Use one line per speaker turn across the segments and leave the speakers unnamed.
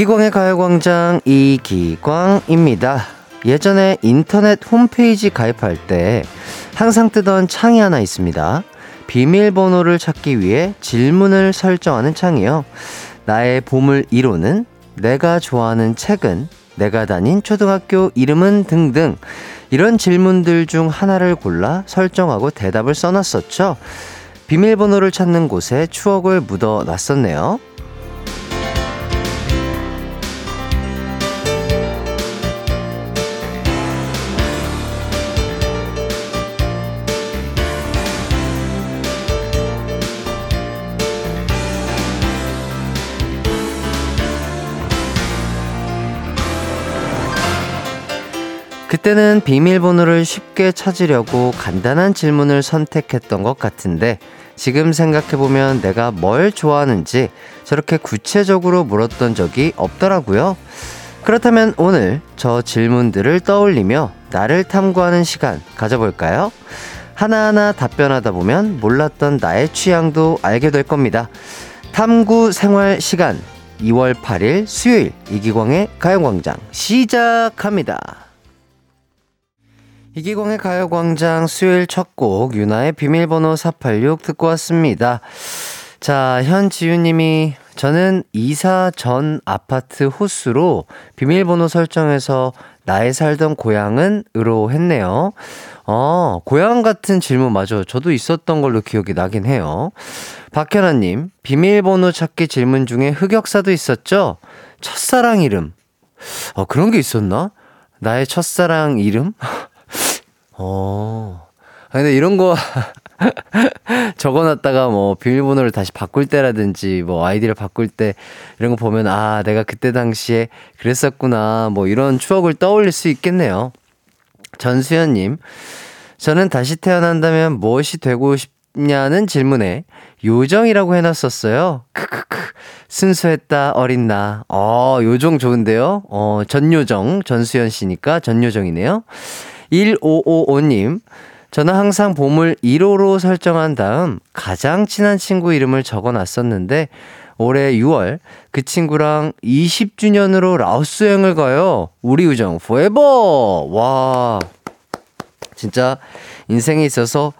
이기광의 가요광장 이기광입니다. 예전에 인터넷 홈페이지 가입할 때 항상 뜨던 창이 하나 있습니다. 비밀번호를 찾기 위해 질문을 설정하는 창이요. 나의 보물 1호는 내가 좋아하는 책은 내가 다닌 초등학교 이름은 등등 이런 질문들 중 하나를 골라 설정하고 대답을 써놨었죠. 비밀번호를 찾는 곳에 추억을 묻어 놨었네요. 그때는 비밀번호를 쉽게 찾으려고 간단한 질문을 선택했던 것 같은데 지금 생각해보면 내가 뭘 좋아하는지 저렇게 구체적으로 물었던 적이 없더라고요. 그렇다면 오늘 저 질문들을 떠올리며 나를 탐구하는 시간 가져볼까요? 하나하나 답변하다 보면 몰랐던 나의 취향도 알게 될 겁니다. 탐구 생활 시간 2월 8일 수요일 이기광의 가요광장 시작합니다. 이기광의 가요광장 수요일 첫 곡 유나의 비밀번호 486 듣고 왔습니다. 자, 현지유님이 저는 이사 전 아파트 호수로 비밀번호 설정해서 나의 살던 고향은 으로 했네요. 어, 고향 같은 질문 맞아. 저도 있었던 걸로 기억이 나긴 해요. 박현아님, 비밀번호 찾기 질문 중에 흑역사도 있었죠? 첫사랑 이름. 어, 그런 게 있었나? 나의 첫사랑 이름? 어. 아, 근데 이런 거 적어놨다가 뭐 비밀번호를 다시 바꿀 때라든지 뭐 아이디를 바꿀 때 이런 거 보면 아, 내가 그때 당시에 그랬었구나. 뭐 이런 추억을 떠올릴 수 있겠네요. 전수연님, 저는 다시 태어난다면 무엇이 되고 싶냐는 질문에 요정이라고 해놨었어요. 크크크. 순수했다, 어린 나. 어, 요정 좋은데요? 어, 전요정, 전수연 씨니까 전요정이네요. 1555님, 저는 항상 보물 1호로 설정한 다음 가장 친한 친구 이름을 적어 놨었는데 올해 6월 그 친구랑 20주년으로 라오스 여행을 가요. 우리 우정 forever! 와. 진짜 인생에 있어서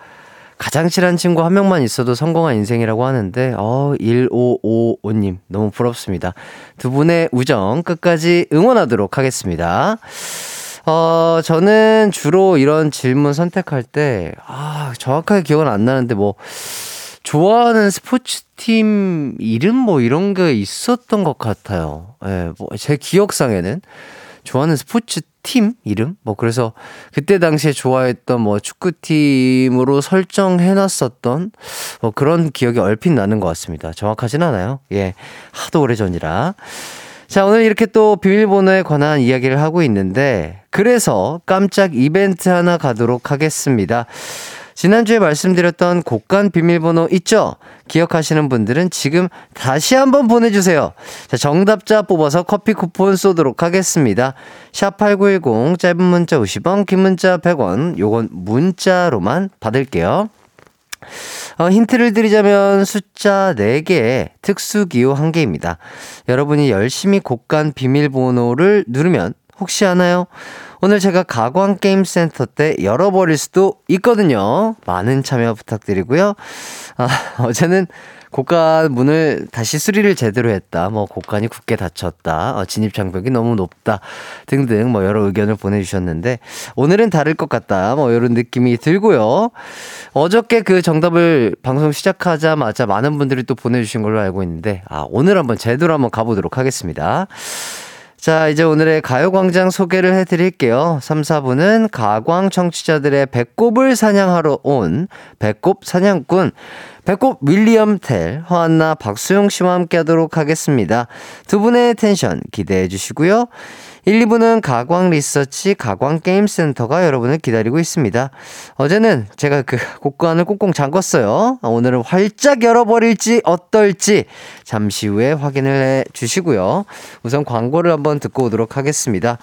가장 친한 친구 한 명만 있어도 성공한 인생이라고 하는데, 어, 1555님, 너무 부럽습니다. 두 분의 우정 끝까지 응원하도록 하겠습니다. 어, 저는 주로 이런 질문 선택할 때, 아, 정확하게 기억은 안 나는데, 뭐, 좋아하는 스포츠팀 이름 뭐 이런 게 있었던 것 같아요. 예, 네, 뭐, 제 기억상에는. 좋아하는 스포츠 팀 이름? 뭐, 그래서 그때 당시에 좋아했던 뭐 축구팀으로 설정해놨었던 뭐 그런 기억이 얼핏 나는 것 같습니다. 정확하진 않아요. 예. 하도 오래 전이라. 자, 오늘 이렇게 또 비밀번호에 관한 이야기를 하고 있는데, 그래서 깜짝 이벤트 하나 가도록 하겠습니다. 지난주에 말씀드렸던 곡간 비밀번호 있죠? 기억하시는 분들은 지금 다시 한번 보내주세요. 자, 정답자 뽑아서 커피 쿠폰 쏘도록 하겠습니다. 샵8910, 짧은 문자 50원, 긴 문자 100원, 요건 문자로만 받을게요. 어, 힌트를 드리자면 숫자 4개에 특수기호 1개입니다. 여러분이 열심히 곡간 비밀번호를 누르면 혹시 아나요? 오늘 제가 가광게임센터 때 열어버릴 수도 있거든요. 많은 참여 부탁드리고요. 아, 어제는 고간 문을 다시 수리를 제대로 했다. 뭐 고간이 굳게 닫혔다. 어, 진입 장벽이 너무 높다. 등등 뭐 여러 의견을 보내주셨는데 오늘은 다를 것 같다. 뭐 이런 느낌이 들고요. 어저께 그 정답을 방송 시작하자마자 많은 분들이 또 보내주신 걸로 알고 있는데 아 오늘 한번 제대로 한번 가보도록 하겠습니다. 자, 이제 오늘의 가요광장 소개를 해드릴게요. 3, 4부는 가광 청취자들의 배꼽을 사냥하러 온 배꼽 사냥꾼, 배꼽 윌리엄 텔, 허한나 박수용 씨와 함께 하도록 하겠습니다. 두 분의 텐션 기대해 주시고요. 1, 2부는 가광 리서치 가광 게임센터가 여러분을 기다리고 있습니다. 어제는 제가 그 곡관을 꽁꽁 잠궜어요. 오늘은 활짝 열어버릴지 어떨지 잠시 후에 확인을 해 주시고요. 우선 광고를 한번 듣고 오도록 하겠습니다.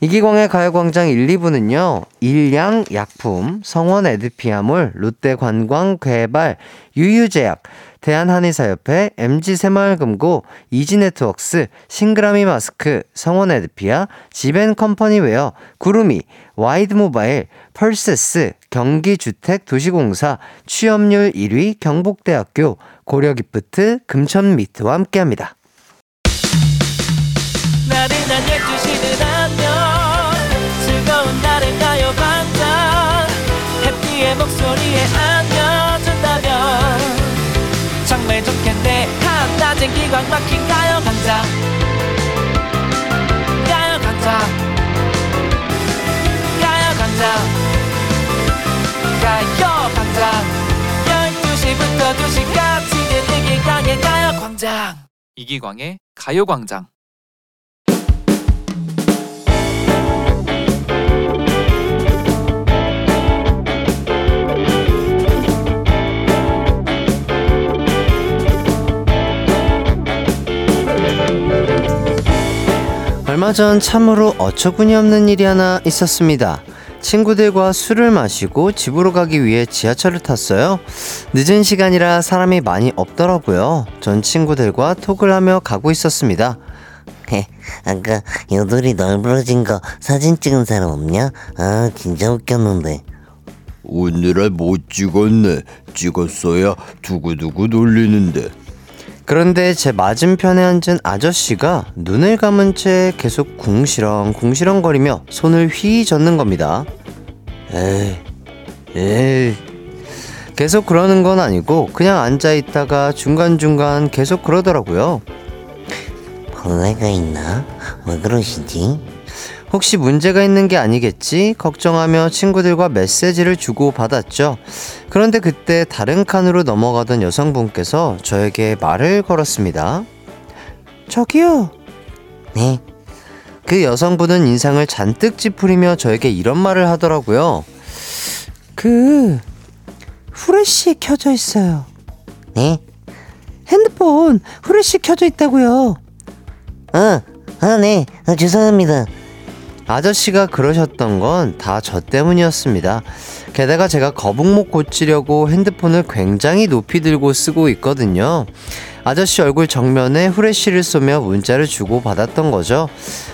이기광의 가요광장 1, 2부는요, 일양 약품, 성원 에드피아몰, 롯데 관광 개발, 유유제약, 대한한의사협회, MG새마을금고, 이지네트웍스, 싱그라미 마스크, 성원에드피아, 지벤컴퍼니웨어, 구루미, 와이드모바일, 펄세스, 경기주택도시공사, 취업률 1위 경북대학교, 고려기프트, 금천미트와 함께합니다. 나른한 12시는 안녕 즐거운 날을 가요 반짝 해피의 목소리에 기광 막힌 가요광장 가요광장 가요광장 가요광장 12시부터 2시까지 이기광의 가요 광장.
이기광의 가요 광장
얼마 전 참으로 어처구니 없는 일이 하나 있었습니다. 친구들과 술을 마시고 집으로 가기 위해 지하철을 탔어요. 늦은 시간이라 사람이 많이 없더라고요. 전 친구들과 톡을 하며 가고 있었습니다.
아까 여돌이 널브러진 거 사진 찍은 사람 없냐? 아 진짜 웃겼는데
오늘은 못 찍었네 찍었어야 두고두고 놀리는데
그런데 제 맞은편에 앉은 아저씨가 눈을 감은 채 계속 궁시렁 궁시렁거리며 손을 휘 젓는 겁니다. 에이, 에이. 계속 그러는 건 아니고 그냥 앉아 있다가 중간중간 계속 그러더라고요.
벌레가 있나? 왜 그러시지?
혹시 문제가 있는 게 아니겠지? 걱정하며 친구들과 메시지를 주고 받았죠. 그런데 그때 다른 칸으로 넘어가던 여성분께서 저에게 말을 걸었습니다. 저기요.
네?
그 여성분은 인상을 잔뜩 찌푸리며 저에게 이런 말을 하더라고요. 그, 후레쉬 켜져 있어요.
네?
핸드폰 후레쉬 켜져 있다고요.
아, 아, 네. 아, 죄송합니다.
아저씨가 그러셨던 건 다 저 때문이었습니다. 게다가 제가 거북목 고치려고 핸드폰을 굉장히 높이 들고 쓰고 있거든요. 아저씨 얼굴 정면에 후레쉬를 쏘며 문자를 주고 받았던 거죠.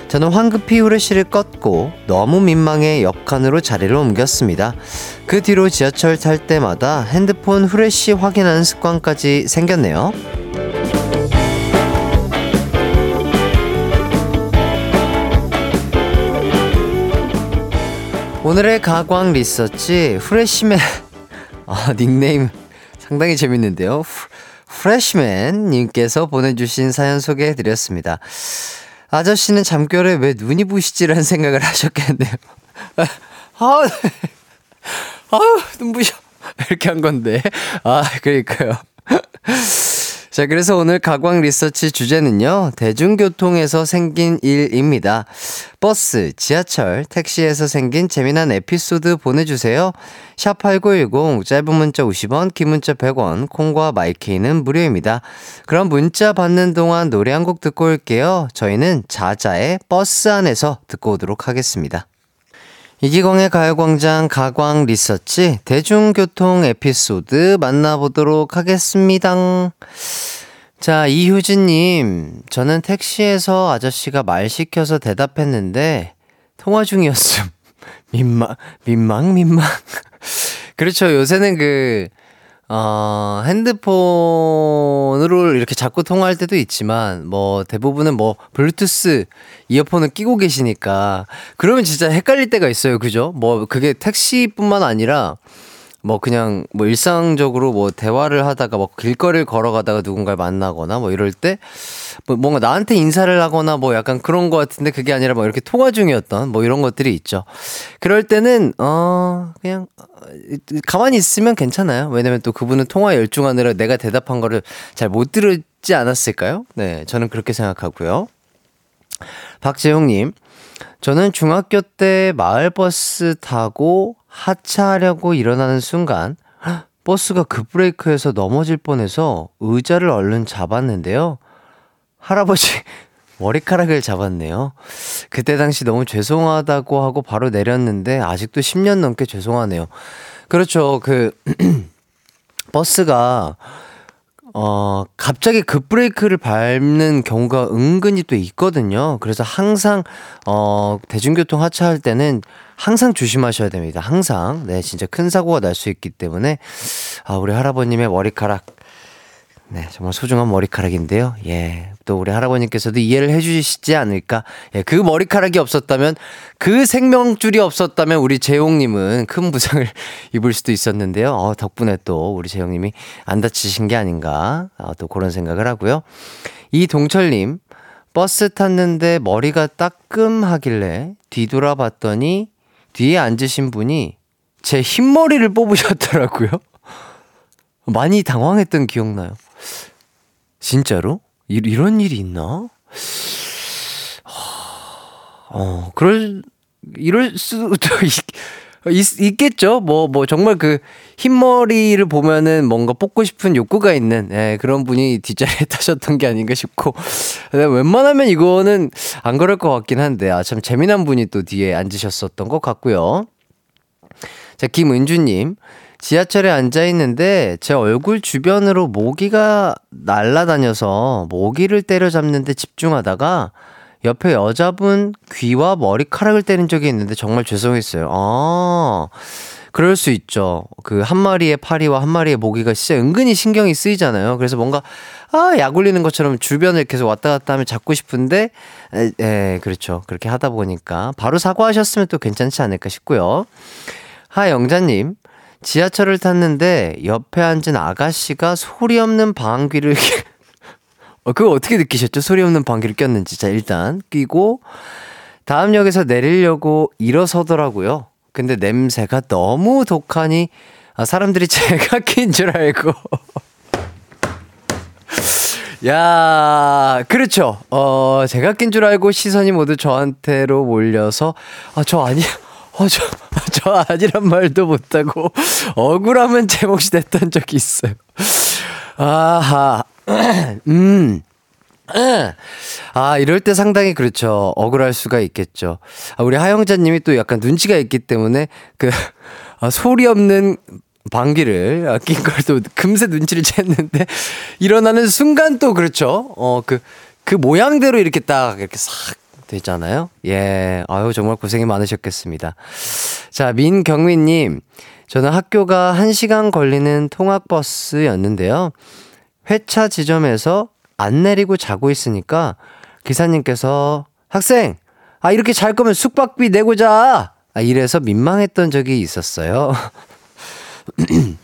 저는 황급히 후레쉬를 껐고 너무 민망해 옆칸으로 자리를 옮겼습니다. 그 뒤로 지하철 탈 때마다 핸드폰 후레쉬 확인하는 습관까지 생겼네요. 오늘의 가광 리서치 프레시맨 아 닉네임 상당히 재밌는데요. 후, 프레시맨 님께서 보내주신 사연 소개해드렸습니다. 아저씨는 잠결에 왜 눈이 부시지라는 생각을 하셨겠네요. 아, 네. 아우 눈부셔 이렇게 한 건데 아 그러니까요. 자, 그래서 오늘 가광 리서치 주제는요, 대중교통에서 생긴 일입니다. 버스, 지하철, 택시에서 생긴 재미난 에피소드 보내주세요. 샵8910, 짧은 문자 50원, 긴 문자 100원, 콩과 마이케이는 무료입니다. 그럼 문자 받는 동안 노래 한 곡 듣고 올게요. 저희는 자자의 버스 안에서 듣고 오도록 하겠습니다. 이기광의 가요광장 가광 리서치 대중교통 에피소드 만나보도록 하겠습니다. 자, 이효진님, 저는 택시에서 아저씨가 말 시켜서 대답했는데, 통화 중이었음. 민망, 민망, 민망. 그렇죠. 요새는 그, 어, 핸드폰으로 이렇게 자꾸 통화할 때도 있지만, 뭐, 대부분은 뭐, 블루투스 이어폰을 끼고 계시니까, 그러면 진짜 헷갈릴 때가 있어요. 그죠? 뭐, 그게 택시뿐만 아니라, 뭐 그냥 뭐 일상적으로 뭐 대화를 하다가 뭐 길거리를 걸어가다가 누군가를 만나거나 뭐 이럴 때 뭐 뭔가 나한테 인사를 하거나 뭐 약간 그런 거 같은데 그게 아니라 뭐 이렇게 통화 중이었던 뭐 이런 것들이 있죠. 그럴 때는 어 그냥 가만히 있으면 괜찮아요. 왜냐면 또 그분은 통화 열중하느라 내가 대답한 거를 잘 못 들었지 않았을까요? 네, 저는 그렇게 생각하고요. 박재용님, 저는 중학교 때 마을버스 타고 하차하려고 일어나는 순간 버스가 급브레이크해서 넘어질 뻔해서 의자를 얼른 잡았는데요. 할아버지 머리카락을 잡았네요. 그때 당시 너무 죄송하다고 하고 바로 내렸는데 아직도 10년 넘게 죄송하네요. 그렇죠. 그 버스가 어, 갑자기 급브레이크를 밟는 경우가 은근히 또 있거든요. 그래서 항상, 어, 대중교통 하차할 때는 항상 조심하셔야 됩니다. 항상. 네, 진짜 큰 사고가 날 수 있기 때문에, 아, 우리 할아버님의 머리카락, 네, 정말 소중한 머리카락인데요. 예. 또 우리 할아버님께서도 이해를 해주시지 않을까. 예, 그 머리카락이 없었다면, 그 생명줄이 없었다면 우리 재용님은 큰 부상을 입을 수도 있었는데요. 어, 덕분에 또 우리 재용님이 안 다치신 게 아닌가. 어, 또 그런 생각을 하고요. 이동철님, 버스 탔는데 머리가 따끔하길래 뒤돌아봤더니 뒤에 앉으신 분이 제 흰머리를 뽑으셨더라고요. 많이 당황했던 기억나요. 진짜로? 이, 이런 일이 있나? 어, 그럴, 이럴 수도 있, 있, 있겠죠? 뭐, 뭐, 정말 그 흰머리를 보면은 뭔가 뽑고 싶은 욕구가 있는, 예, 그런 분이 뒷자리에 타셨던 게 아닌가 싶고. 웬만하면 이거는 안 그럴 것 같긴 한데, 아, 참 재미난 분이 또 뒤에 앉으셨었던 것 같고요. 자, 김은주님. 지하철에 앉아 있는데 제 얼굴 주변으로 모기가 날아다녀서 모기를 때려잡는데 집중하다가 옆에 여자분 귀와 머리카락을 때린 적이 있는데 정말 죄송했어요. 아, 그럴 수 있죠. 그 한 마리의 파리와 한 마리의 모기가 진짜 은근히 신경이 쓰이잖아요. 그래서 뭔가 아, 약 올리는 것처럼 주변을 계속 왔다 갔다 하면 잡고 싶은데 에, 에 그렇죠. 그렇게 하다 보니까 바로 사과하셨으면 또 괜찮지 않을까 싶고요. 하영자님, 지하철을 탔는데 옆에 앉은 아가씨가 소리 없는 방귀를 어, 그거 어떻게 느끼셨죠? 소리 없는 방귀를 꼈는지. 자, 일단 끼고 다음 역에서 내리려고 일어서더라고요. 근데 냄새가 너무 독하니 아, 사람들이 제가 낀 줄 알고. 야, 그렇죠. 어, 제가 낀 줄 알고 시선이 모두 저한테로 몰려서 아, 저 아니야. 어, 저, 저 아니란 말도 못하고 억울하면 제 몫이 됐던 적이 있어요. 아하, 음. 아, 이럴 때 상당히 그렇죠. 억울할 수가 있겠죠. 아, 우리 하영자님이 또 약간 눈치가 있기 때문에 그, 아, 소리 없는 방귀를 아, 낀걸 또 금세 눈치를 챘는데 일어나는 순간 또 그렇죠. 어, 그, 그 모양대로 이렇게 딱 이렇게 싹 되잖아요. 예. 아유, 정말 고생이 많으셨겠습니다. 자, 민경민님. 저는 학교가 1시간 걸리는 통학버스였는데요. 회차 지점에서 안 내리고 자고 있으니까 기사님께서 학생! 아, 이렇게 잘 거면 숙박비 내고 자! 아, 이래서 민망했던 적이 있었어요.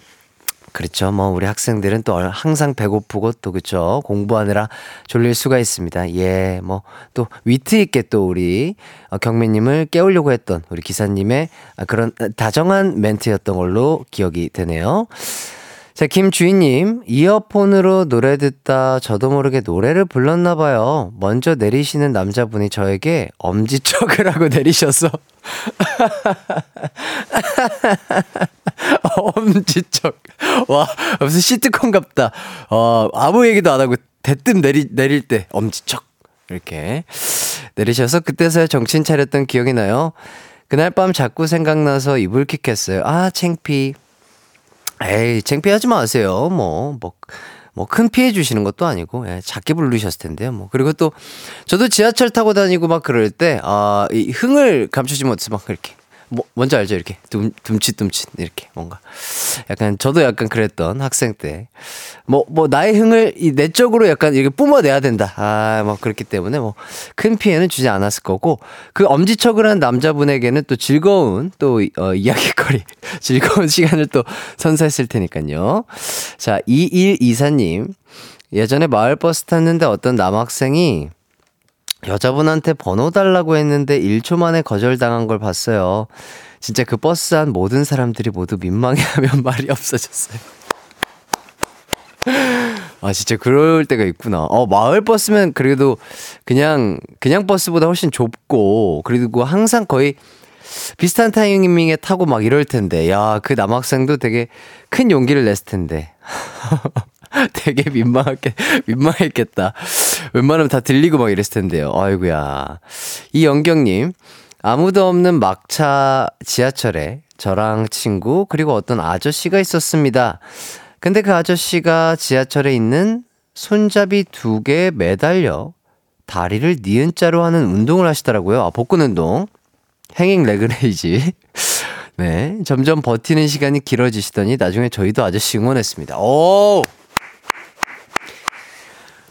그렇죠. 뭐 우리 학생들은 또 항상 배고프고 또 그렇죠. 공부하느라 졸릴 수가 있습니다. 예, 뭐 또 위트 있게 또 우리 어, 경민 님을 깨우려고 했던 우리 기사님의 그런 다정한 멘트였던 걸로 기억이 되네요. 자, 김주인님, 이어폰으로 노래 듣다 저도 모르게 노래를 불렀나 봐요. 먼저 내리시는 남자분이 저에게 엄지척을 하고 내리셔서. 엄지척. 와, 무슨 시트콤 같다. 어, 아무 얘기도 안 하고 대뜸 내리, 내릴 때 엄지척. 이렇게 내리셔서 그때서야 정신 차렸던 기억이 나요. 그날 밤 자꾸 생각나서 이불킥 했어요. 아, 챙피. 에이, 창피하지 마세요. 뭐, 뭐, 뭐, 큰 피해 주시는 것도 아니고, 예, 작게 부르셨을 텐데요. 뭐, 그리고 또, 저도 지하철 타고 다니고 막 그럴 때, 아, 이 흥을 감추지 못해서 막 이렇게, 뭐, 뭔지 알죠? 이렇게 둠, 둠칫둠칫 이렇게 뭔가 약간 저도 약간 그랬던 학생 때뭐뭐 나의 흥을 이 내적으로 약간 이렇게 뿜어내야 된다. 아, 뭐 그렇기 때문에 뭐 큰 피해는 주지 않았을 거고 그 엄지척을 한 남자분에게는 또 즐거운 또 어, 이야기거리 즐거운 시간을 또 선사했을 테니까요. 자, 2124님 예전에 마을버스 탔는데 어떤 남학생이 여자분한테 번호 달라고 했는데 1초 만에 거절당한 걸 봤어요. 진짜 그 버스 안 모든 사람들이 모두 민망해하면 말이 없어졌어요. 아 진짜 그럴 때가 있구나. 어 마을 버스면 그래도 그냥 그냥 버스보다 훨씬 좁고 그리고 항상 거의 비슷한 타이밍에 타고 막 이럴 텐데 야 그 남학생도 되게 큰 용기를 냈을 텐데 되게 민망하게 민망했겠다. 웬만하면 다 들리고 막 이랬을 텐데요. 아이구야. 이영경님, 아무도 없는 막차 지하철에 저랑 친구, 그리고 어떤 아저씨가 있었습니다. 근데 그 아저씨가 지하철에 있는 손잡이 두 개에 매달려 다리를 니은자로 하는 운동을 하시더라고요. 아, 복근 운동. hanging leg raise. 네. 점점 버티는 시간이 길어지시더니 나중에 저희도 아저씨 응원했습니다. 오!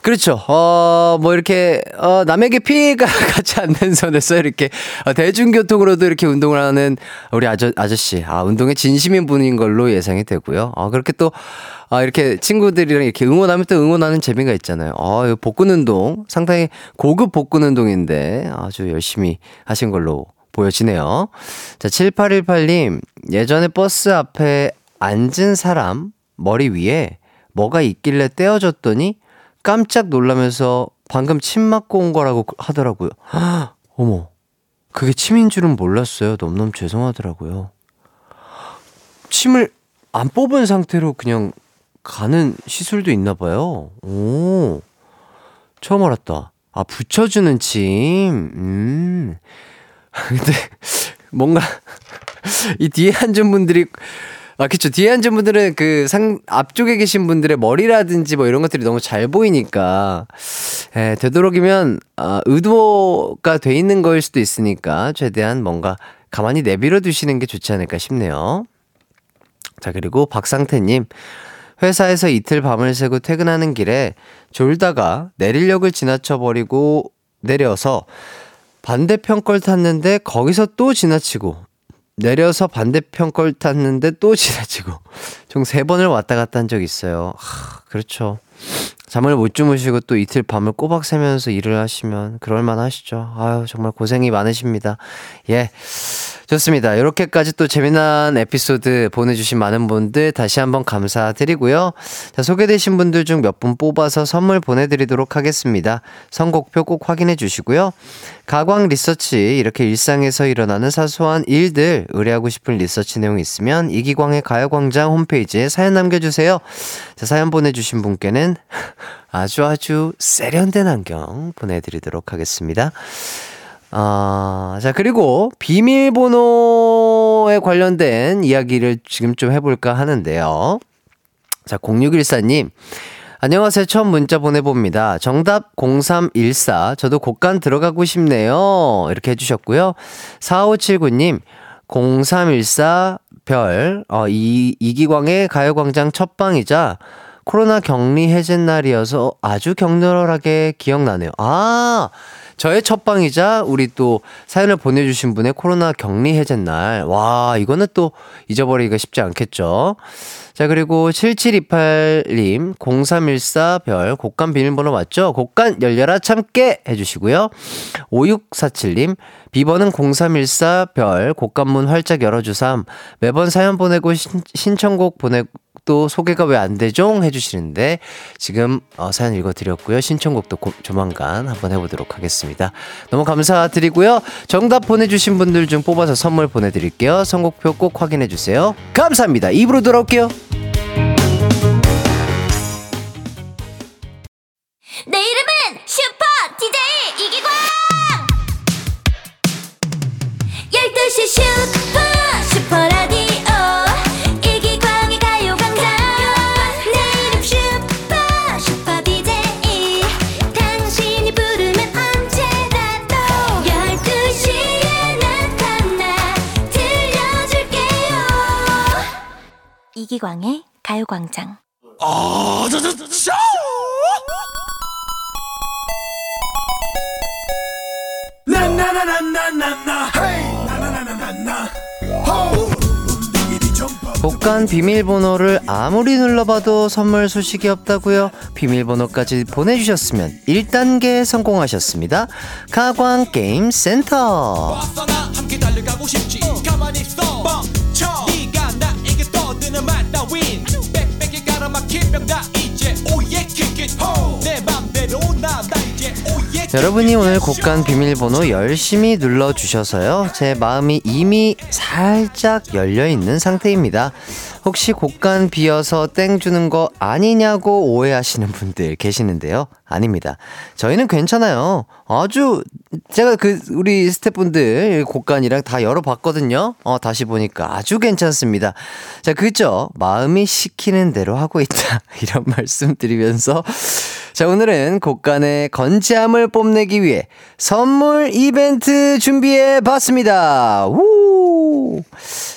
그렇죠. 어, 뭐 이렇게, 어, 남에게 피해가 가지 않는 선에서 이렇게 어, 대중교통으로도 이렇게 운동을 하는 우리 아저, 아저씨. 아, 운동에 진심인 분인 걸로 예상이 되고요. 아, 그렇게 또, 아, 이렇게 친구들이랑 이렇게 응원하면 또 응원하는 재미가 있잖아요. 아, 이 복근 운동. 상당히 고급 복근 운동인데 아주 열심히 하신 걸로 보여지네요. 자, 7818님. 예전에 버스 앞에 앉은 사람 머리 위에 뭐가 있길래 떼어줬더니 깜짝 놀라면서 방금 침 맞고 온 거라고 하더라고요. 헉, 어머, 그게 침인 줄은 몰랐어요. 너무너무 죄송하더라고요. 침을 안 뽑은 상태로 그냥 가는 시술도 있나 봐요. 오, 처음 알았다. 아, 붙여주는 침. 음. 근데 뭔가 이 뒤에 앉은 분들이 아, 그쵸. 뒤에 앉은 분들은 그 상, 앞쪽에 계신 분들의 머리라든지 뭐 이런 것들이 너무 잘 보이니까, 에, 되도록이면, 아, 의도가 돼 있는 거일 수도 있으니까, 최대한 뭔가 가만히 내버려 두시는 게 좋지 않을까 싶네요. 자, 그리고 박상태님. 회사에서 이틀 밤을 새고 퇴근하는 길에 졸다가 내릴역을 지나쳐버리고 내려서 반대편 걸 탔는데 거기서 또 지나치고 내려서 반대편 걸 탔는데 또 지나치고 총 세 번을 왔다 갔다 한 적 있어요. 하, 그렇죠. 잠을 못 주무시고 또 이틀 밤을 꼬박 새면서 일을 하시면 그럴만 하시죠. 아유, 정말 고생이 많으십니다. 예. 좋습니다. 이렇게까지 또 재미난 에피소드 보내주신 많은 분들 다시 한번 감사드리고요. 자, 소개되신 분들 중 몇 분 뽑아서 선물 보내드리도록 하겠습니다. 선곡표 꼭 확인해 주시고요. 가광 리서치, 이렇게 일상에서 일어나는 사소한 일들, 의뢰하고 싶은 리서치 내용 있으면 이기광의 가요광장 홈페이지에 사연 남겨주세요. 자, 사연 보내주신 분께는 아주 아주 세련된 안경 보내드리도록 하겠습니다. 아, 자, 그리고 비밀번호에 관련된 이야기를 지금 좀 해볼까 하는데요. 자, 0614님. 안녕하세요. 처음 문자 보내봅니다. 정답 0314. 저도 곡간 들어가고 싶네요. 이렇게 해주셨고요. 4579님. 0314 별, 어, 이, 이기광의 가요광장 첫방이자 코로나 격리 해제 날이어서 아주 격렬하게 기억나네요. 아! 저의 첫 방이자 우리 또 사연을 보내주신 분의 코로나 격리 해제 날. 와, 이거는 또 잊어버리기가 쉽지 않겠죠. 자, 그리고 7728님, 0314별, 곡간 비밀번호 맞죠? 곡간 열려라 참깨 해주시고요. 5647님, 비번은 0314별, 곡간문 활짝 열어주삼. 매번 사연 보내고 신, 신청곡 보내고 또 소개가 왜 안 되죠? 해주시는데 지금 어, 사연 읽어드렸고요. 신청곡도 고, 조만간 한번 해보도록 하겠습니다. 너무 감사드리고요. 정답 보내주신 분들 중 뽑아서 선물 보내드릴게요. 선곡표 꼭 확인해주세요. 감사합니다. 입으로 돌아올게요.
내 이름은 슈퍼 DJ 이기광 12시 슈퍼 이기광의 가요광장.
복간 비밀번호를 아무리 눌러봐도 선물 소식이 없다고요? 비밀번호까지 보내주셨으면 1단계 성공하셨습니다. 가광 게임 센터.
가로막힌 벽다 이제 oh yeah kick it 내 맘대로 나나 이제 오예
여러분이 오늘 곳간 비밀번호 열심히 눌러주셔서요. 제 마음이 이미 살짝 열려있는 상태입니다. 혹시 곳간 비어서 땡 주는 거 아니냐고 오해하시는 분들 계시는데요. 아닙니다. 저희는 괜찮아요. 아주 제가 그 우리 스태프분들 곳간이랑 다 열어봤거든요. 어 다시 보니까 아주 괜찮습니다. 자 그죠? 마음이 시키는 대로 하고 있다 이런 말씀 드리면서 자 오늘은 곡간의 건지함을 뽐내기 위해 선물 이벤트 준비해 봤습니다. 우!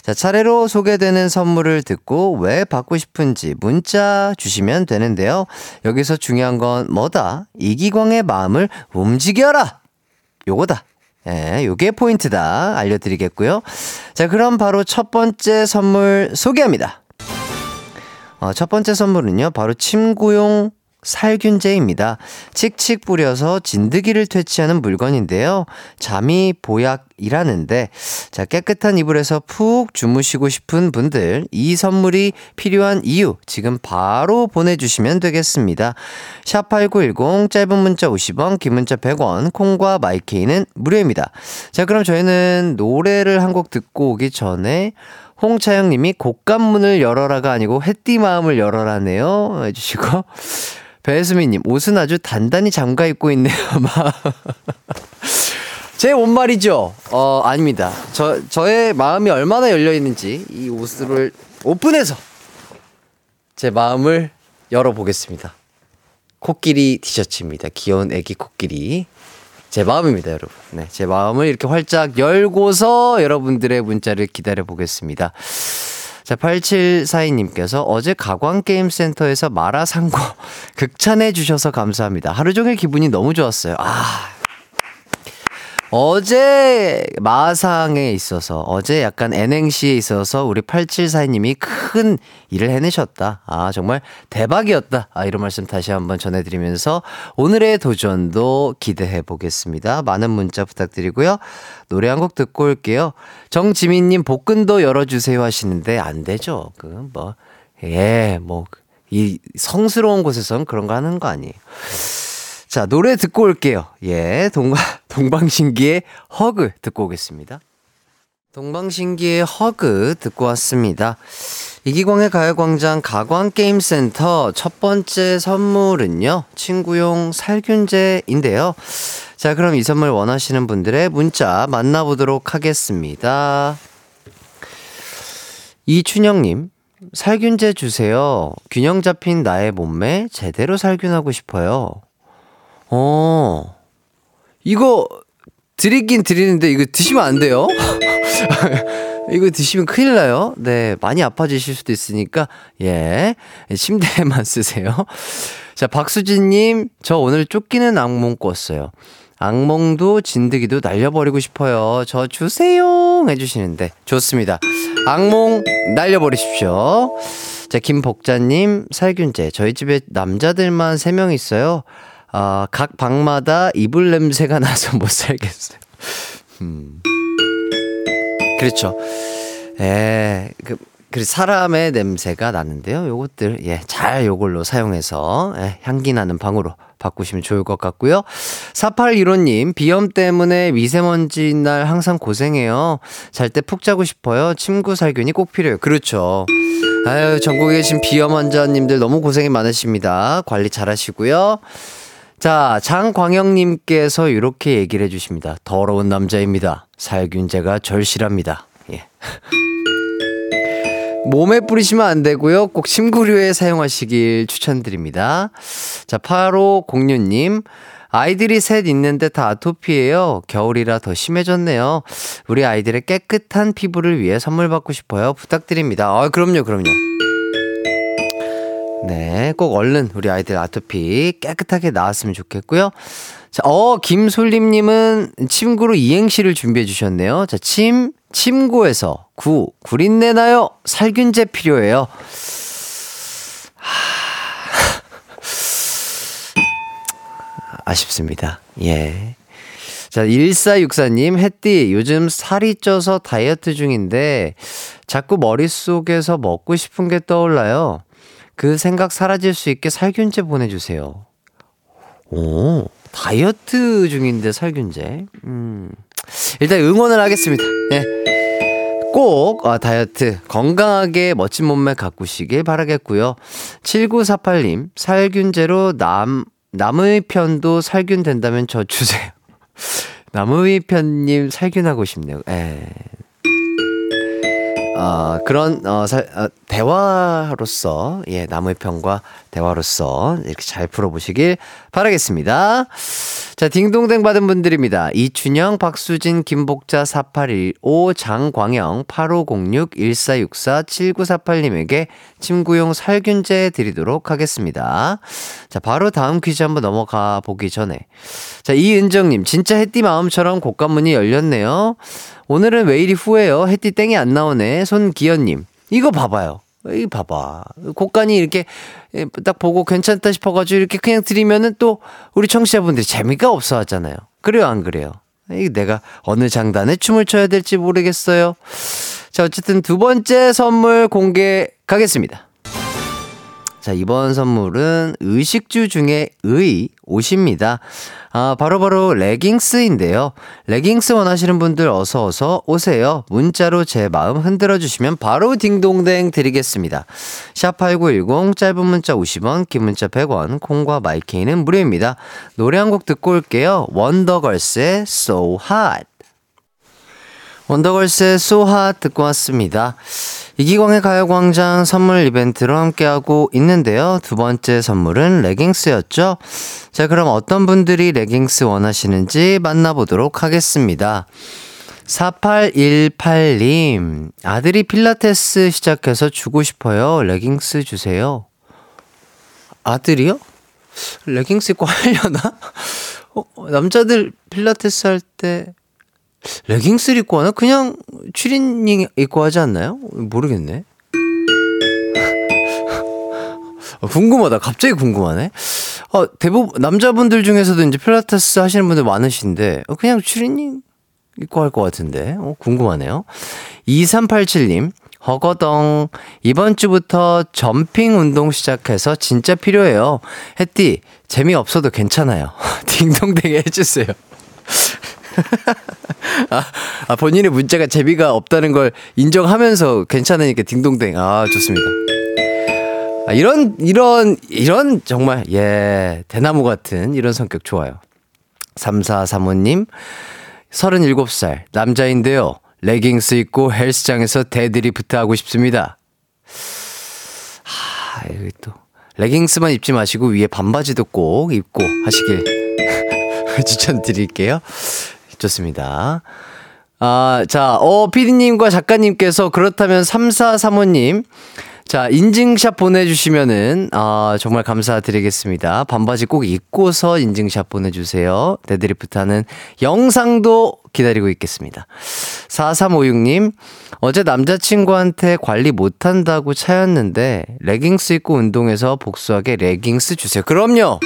자 차례로 소개되는 선물을 듣고 왜 받고 싶은지 문자 주시면 되는데요. 여기서 중요한 건 뭐다? 이기광의 마음을 움직여라. 요거다. 예, 요게 포인트다. 알려드리겠고요. 자, 그럼 바로 첫 번째 선물 소개합니다. 어, 첫 번째 선물은요, 바로 침구용 살균제입니다. 칙칙 뿌려서 진드기를 퇴치하는 물건인데요. 잠이 보약이라는데, 자, 깨끗한 이불에서 푹 주무시고 싶은 분들, 이 선물이 필요한 이유, 지금 바로 보내주시면 되겠습니다. 샵8910, 짧은 문자 50원, 긴 문자 100원, 콩과 마이케이는 무료입니다. 자, 그럼 저희는 노래를 한 곡 듣고 오기 전에, 홍차영 님이 곡간문을 열어라가 아니고 햇띠 마음을 열어라네요. 해주시고. 배수미님, 옷은 아주 단단히 잠가 입고 있네요. 제옷 말이죠. 어, 아닙니다. 저, 저의 마음이 얼마나 열려있는지 이 옷을 오픈해서 제 마음을 열어보겠습니다. 코끼리 티셔츠입니다. 귀여운 애기 코끼리. 제 마음입니다, 여러분. 네, 제 마음을 이렇게 활짝 열고서 여러분들의 문자를 기다려 보겠습니다. 자, 8742님께서 어제 가광게임센터에서 마라상고 극찬해 주셔서 감사합니다. 하루 종일 기분이 너무 좋았어요. 아. 어제 마상에 있어서 어제 약간 N행시에 있어서 우리 8742님이 큰 일을 해내셨다. 아 정말 대박이었다. 아 이런 말씀 다시 한번 전해드리면서 오늘의 도전도 기대해 보겠습니다. 많은 문자 부탁드리고요. 노래 한 곡 듣고 올게요. 정지민님 복근도 열어주세요 하시는데 안 되죠. 그 뭐 예 뭐 이 성스러운 곳에선 그런 거 하는 거 아니에요. 자, 노래 듣고 올게요. 예, 동방, 동방신기의 허그 듣고 오겠습니다. 동방신기의 허그 듣고 왔습니다. 이기광의 가요광장 가광게임센터 첫 번째 선물은요, 친구용 살균제인데요. 자, 그럼 이 선물 원하시는 분들의 문자 만나보도록 하겠습니다. 이춘영님, 살균제 주세요. 균형 잡힌 나의 몸매 제대로 살균하고 싶어요. 어, 이거 드리긴 드리는데 이거 드시면 안 돼요. 이거 드시면 큰일 나요. 네, 많이 아파지실 수도 있으니까, 예, 침대에만 쓰세요. 자, 박수진님, 저 오늘 쫓기는 악몽 꿨어요. 악몽도 진드기도 날려버리고 싶어요. 저 주세요! 해주시는데, 좋습니다. 악몽 날려버리십시오. 자, 김복자님, 살균제. 저희 집에 남자들만 3명 있어요. 아, 각 방마다 이불 냄새가 나서 못 살겠어요. 음. 그렇죠. 에, 그, 그 사람의 냄새가 나는데요. 요것들, 예, 잘 요걸로 사용해서, 예, 향기 나는 방으로 바꾸시면 좋을 것 같고요. 4815님, 비염 때문에 미세먼지 날 항상 고생해요. 잘 때 푹 자고 싶어요. 침구 살균이 꼭 필요해요. 그렇죠. 아유, 전국에 계신 비염 환자님들 너무 고생이 많으십니다. 관리 잘 하시고요. 자, 장광영님께서 이렇게 얘기를 해주십니다. 더러운 남자입니다. 살균제가 절실합니다. 예. 몸에 뿌리시면 안 되고요. 꼭 침구류에 사용하시길 추천드립니다. 자, 8506님. 아이들이 셋 있는데 다 아토피예요. 겨울이라 더 심해졌네요. 우리 아이들의 깨끗한 피부를 위해 선물 받고 싶어요. 부탁드립니다. 아, 그럼요, 그럼요. 네, 꼭 얼른 우리 아이들 아토피 깨끗하게 나왔으면 좋겠고요. 자, 어, 김솔림님은 침구로 이행시를 준비해 주셨네요. 자, 침, 침구에서 구, 구린내 나요. 살균제 필요해요. 아쉽습니다. 예. 자, 1464님, 햇띠, 요즘 살이 쪄서 다이어트 중인데, 자꾸 머릿속에서 먹고 싶은 게 떠올라요. 그 생각 사라질 수 있게 살균제 보내주세요. 오, 다이어트 중인데 살균제. 음, 일단 응원을 하겠습니다. 예. 꼭 아, 다이어트 건강하게 멋진 몸매 가꾸시길 바라겠고요. 7948님 살균제로 남 남의 편도 살균 된다면 저 주세요. 남의 편님 살균하고 싶네요. 에. 어, 그런 어, 사, 어, 대화로서 예 남의 편과 대화로서 이렇게 잘 풀어보시길 바라겠습니다. 자 딩동댕 받은 분들입니다. 이춘영, 박수진, 김복자 4815, 장광영 8506 1464 7948님에게 침구용 살균제 드리도록 하겠습니다. 자 바로 다음 퀴즈 한번 넘어가 보기 전에 자 이은정님 진짜 햇띠 마음처럼 곡간문이 열렸네요. 오늘은 왜 이리 후해요? 햇띠 땡이 안 나오네. 손기현님. 이거 봐봐요. 이 봐봐. 곡간이 이렇게 딱 보고 괜찮다 싶어가지고 이렇게 그냥 드리면은 또 우리 청취자분들이 재미가 없어 하잖아요. 그래요, 안 그래요? 이 내가 어느 장단에 춤을 춰야 될지 모르겠어요. 자, 어쨌든 두 번째 선물 공개 가겠습니다. 자, 이번 선물은 의식주 중에 의, 옷입니다. 아, 바로바로 바로 레깅스인데요. 레깅스 원하시는 분들 어서 어서 오세요. 문자로 제 마음 흔들어 주시면 바로 딩동댕 드리겠습니다. 샵8910 짧은 문자 50원, 긴 문자 100원, 콩과 마이케이는 무료입니다. 노래 한 곡 듣고 올게요. 원더걸스의 So Hot. 원더걸스의 Hot 듣고 왔습니다. 이기광의 가요광장 선물 이벤트로 함께하고 있는데요. 두 번째 선물은 레깅스였죠. 자, 그럼 어떤 분들이 레깅스 원하시는지 만나보도록 하겠습니다. 4818님, 아들이 필라테스 시작해서 주고 싶어요. 레깅스 주세요. 아들이요? 레깅스 입고 하려나? 어, 남자들 필라테스 할 때 레깅스 입고 하나? 그냥 추리닝 입고 하지 않나요? 모르겠네. 어, 궁금하다. 갑자기 궁금하네. 어, 대부분, 남자분들 중에서도 이제 필라테스 하시는 분들 많으신데, 어, 그냥 추리닝 입고 할 것 같은데, 어, 궁금하네요. 2387님, 허거덩. 이번 주부터 점핑 운동 시작해서 진짜 필요해요. 햇띠, 재미없어도 괜찮아요. 딩동댕 해주세요. 아, 아, 본인의 문자가 재미가 없다는 걸 인정하면서 괜찮으니까 딩동댕. 아, 좋습니다. 아, 이런, 이런, 이런 정말, 예, 대나무 같은 이런 성격 좋아요. 3435님, 37살, 남자인데요. 레깅스 입고 헬스장에서 대드리프트 하고 싶습니다. 하, 이거 또, 레깅스만 입지 마시고 위에 반바지도 꼭 입고 하시길 추천드릴게요. 좋습니다. 아, 자, 어, 피디님과 작가님께서 그렇다면 3435님, 자, 인증샷 보내주시면은, 아, 정말 감사드리겠습니다. 반바지 꼭 입고서 인증샷 보내주세요. 데드리프트 하는 영상도 기다리고 있겠습니다. 4356님, 어제 남자친구한테 관리 못한다고 차였는데, 레깅스 입고 운동해서 복수하게 레깅스 주세요. 그럼요!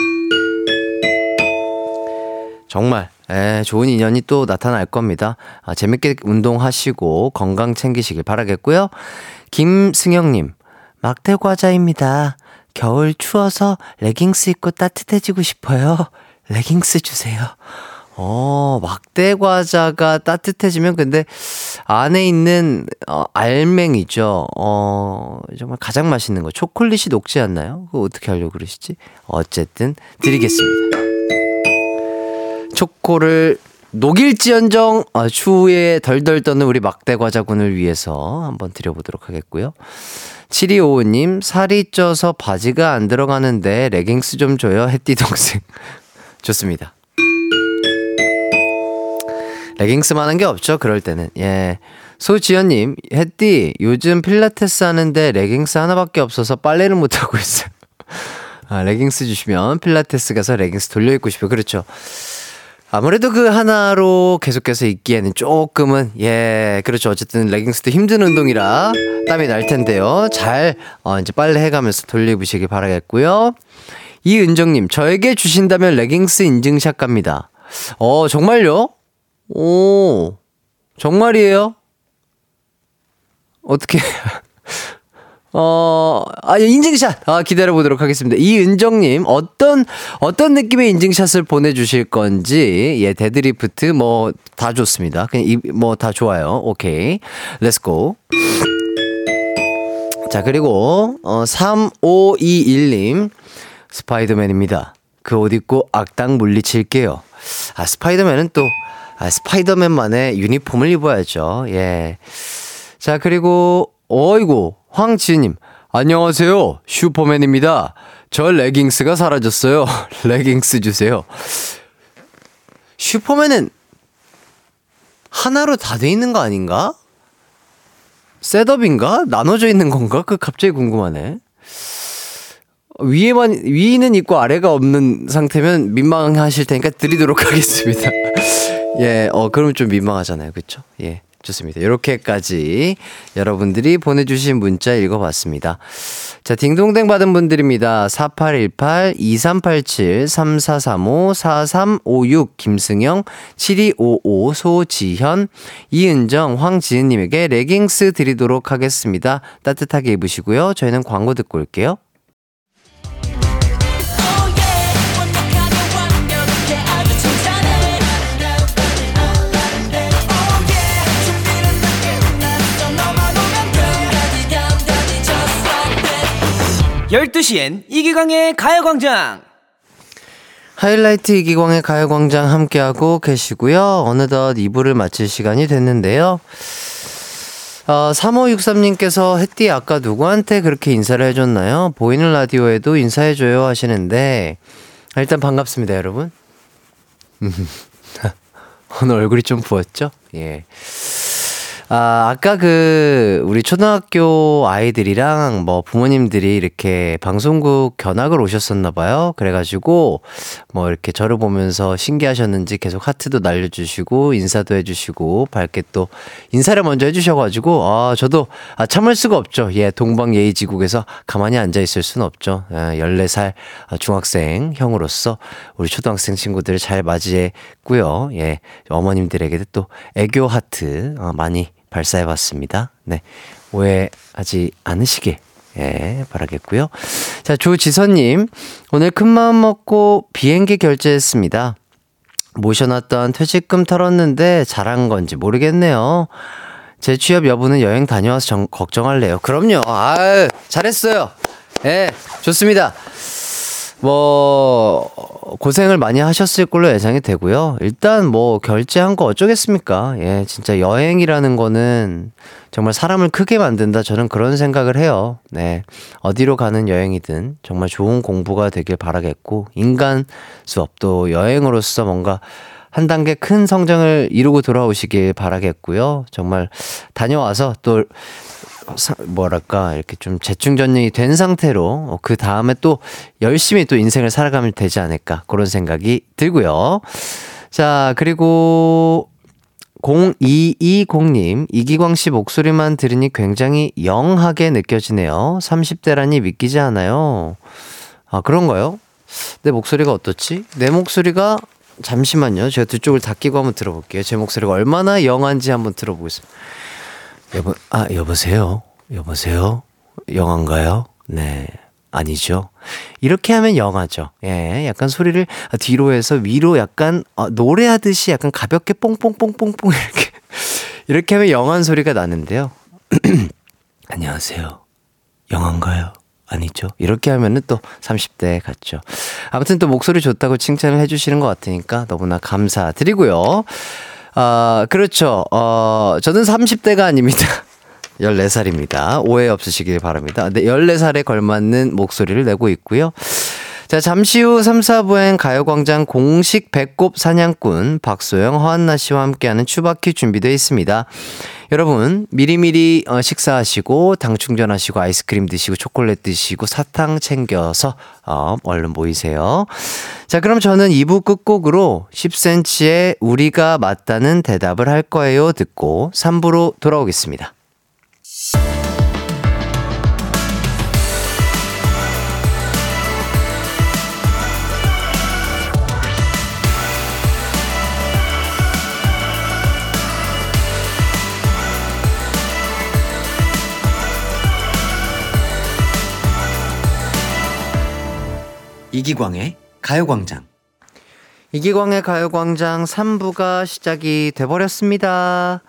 정말 에, 좋은 인연이 또 나타날 겁니다. 아, 재밌게 운동하시고 건강 챙기시길 바라겠고요. 김승영님, 막대 과자입니다. 겨울 추워서 레깅스 입고 따뜻해지고 싶어요. 레깅스 주세요. 어, 막대 과자가 따뜻해지면 근데 안에 있는 어, 알맹이죠. 어, 정말 가장 맛있는 거. 초콜릿이 녹지 않나요? 그거 어떻게 하려고 그러시지? 어쨌든 드리겠습니다. 초코를 녹일지언정 어, 추위에 덜덜 떠는 우리 막대 과자군을 위해서 한번 드려보도록 하겠고요. 7255님, 살이 쪄서 바지가 안 들어가는데 레깅스 좀 줘요, 햇띠 동생. 좋습니다. 레깅스만 한 게 없죠, 그럴 때는. 예. 소지연님, 햇띠, 요즘 필라테스 하는데 레깅스 하나밖에 없어서 빨래를 못하고 있어요. 아, 레깅스 주시면 필라테스 가서 레깅스 돌려 입고 싶어요. 그렇죠. 아무래도 그 하나로 계속해서 입기에는 조금은 예 그렇죠. 어쨌든 레깅스도 힘든 운동이라 땀이 날 텐데요. 잘 어, 이제 빨래 해가면서 돌려입으시길 바라겠고요. 이은정님 저에게 주신다면 레깅스 인증샷 갑니다. 어 정말요? 오 정말이에요? 어떻게 어, 아, 인증샷! 아, 기다려보도록 하겠습니다. 이은정님, 어떤, 어떤 느낌의 인증샷을 보내주실 건지, 예, 데드리프트, 뭐, 다 좋습니다. 그냥, 이, 뭐, 다 좋아요. 오케이. Let's go. 자, 그리고, 어, 3521님, 스파이더맨입니다. 그 옷 입고 악당 물리칠게요. 아, 스파이더맨은 또, 아, 스파이더맨만의 유니폼을 입어야죠. 예. 자, 그리고, 어이구, 황지은님, 안녕하세요. 슈퍼맨입니다. 저 레깅스가 사라졌어요. 레깅스 주세요. 슈퍼맨은 하나로 다 돼 있는 거 아닌가? 셋업인가? 나눠져 있는 건가? 그 갑자기 궁금하네. 위에만 위는 있고 아래가 없는 상태면 민망하실 테니까 드리도록 하겠습니다. 예, 어 그러면 좀 민망하잖아요, 그렇죠? 예. 좋습니다. 이렇게까지 여러분들이 보내주신 문자 읽어봤습니다. 자, 딩동댕 받은 분들입니다. 4818, 2387, 3435, 4356, 김승영, 7255, 소지현, 이은정, 황지은님에게 레깅스 드리도록 하겠습니다. 따뜻하게 입으시고요. 저희는 광고 듣고 올게요.
열두 시엔 이기광의 가요광장
하이라이트 이기광의 가요광장 함께하고 계시고요. 어느덧 2부를 마칠 시간이 됐는데요. 어, 3563님께서 햇띠 아까 누구한테 그렇게 인사를 해줬나요? 보이는 라디오에도 인사해줘요 하시는데 일단 반갑습니다 여러분. 오늘 얼굴이 좀 부었죠? 예. 아, 아까 그, 우리 초등학교 아이들이랑 뭐 부모님들이 이렇게 방송국 견학을 오셨었나 봐요. 그래가지고, 뭐 이렇게 저를 보면서 신기하셨는지 계속 하트도 날려주시고, 인사도 해주시고, 밝게 또 인사를 먼저 해주셔가지고, 아, 저도, 아, 참을 수가 없죠. 예, 동방 예의지국에서 가만히 앉아 있을 수는 없죠. 아, 14살 중학생 형으로서 우리 초등학생 친구들을 잘 맞이했고요. 예, 어머님들에게도 또 애교 하트, 어, 많이 발사해 봤습니다. 네. 오해하지 않으시길, 예, 바라겠고요. 자, 조지선님, 오늘 큰 마음 먹고 비행기 결제했습니다. 모셔놨던 퇴직금 털었는데 잘한 건지 모르겠네요. 제 취업 여부는 여행 다녀와서 정, 걱정할래요. 그럼요. 아 잘했어요. 예, 좋습니다. 뭐 고생을 많이 하셨을 걸로 예상이 되고요. 일단 뭐 결제한 거 어쩌겠습니까? 예, 진짜 여행이라는 거는 정말 사람을 크게 만든다. 저는 그런 생각을 해요. 네. 어디로 가는 여행이든 정말 좋은 공부가 되길 바라겠고 인간 수업도 여행으로서 뭔가 한 단계 큰 성장을 이루고 돌아오시길 바라겠고요. 정말 다녀와서 또 뭐랄까 이렇게 좀 재충전이 된 상태로 그 다음에 또 열심히 또 인생을 살아가면 되지 않을까 그런 생각이 들고요. 자 그리고 0220님, 이기광 씨 목소리만 들으니 굉장히 영하게 느껴지네요. 30대라니 믿기지 않아요. 아, 그런가요? 내 목소리가 어떻지? 내 목소리가, 잠시만요. 제가 두 쪽을 다 끼고 한번 들어볼게요. 제 목소리가 얼마나 영한지 한번 들어보겠습니다. 여보, 아, 여보세요? 여보세요? 영화인가요? 네. 아니죠. 이렇게 하면 영화죠. 예, 약간 소리를 뒤로 해서 위로 약간 어, 노래하듯이 약간 가볍게 뽕뽕뽕뽕뽕 이렇게 이렇게 하면 영한 소리가 나는데요. 안녕하세요. 영화인가요? 아니죠. 이렇게 하면은 또 30대 같죠. 아무튼 또 목소리 좋다고 칭찬을 해주시는 것 같으니까 너무나 감사드리고요. 아, 그렇죠. 어, 저는 30대가 아닙니다. 14살입니다. 오해 없으시길 바랍니다. 네, 14살에 걸맞는 목소리를 내고 있고요. 자, 잠시 후 3, 4부엔 가요광장 공식 배꼽 사냥꾼 박소영, 허한나 씨와 함께하는 추바퀴 준비되어 있습니다. 여러분, 미리미리 어, 식사하시고, 당 충전하시고, 아이스크림 드시고, 초콜릿 드시고, 사탕 챙겨서, 어, 얼른 모이세요. 자, 그럼 저는 2부 끝곡으로 10cm의 우리가 맞다는 대답을 할 거예요. 듣고 3부로 돌아오겠습니다.
이기광의 가요광장.
이기광의 가요광장 3부가 시작이 돼버렸습니다.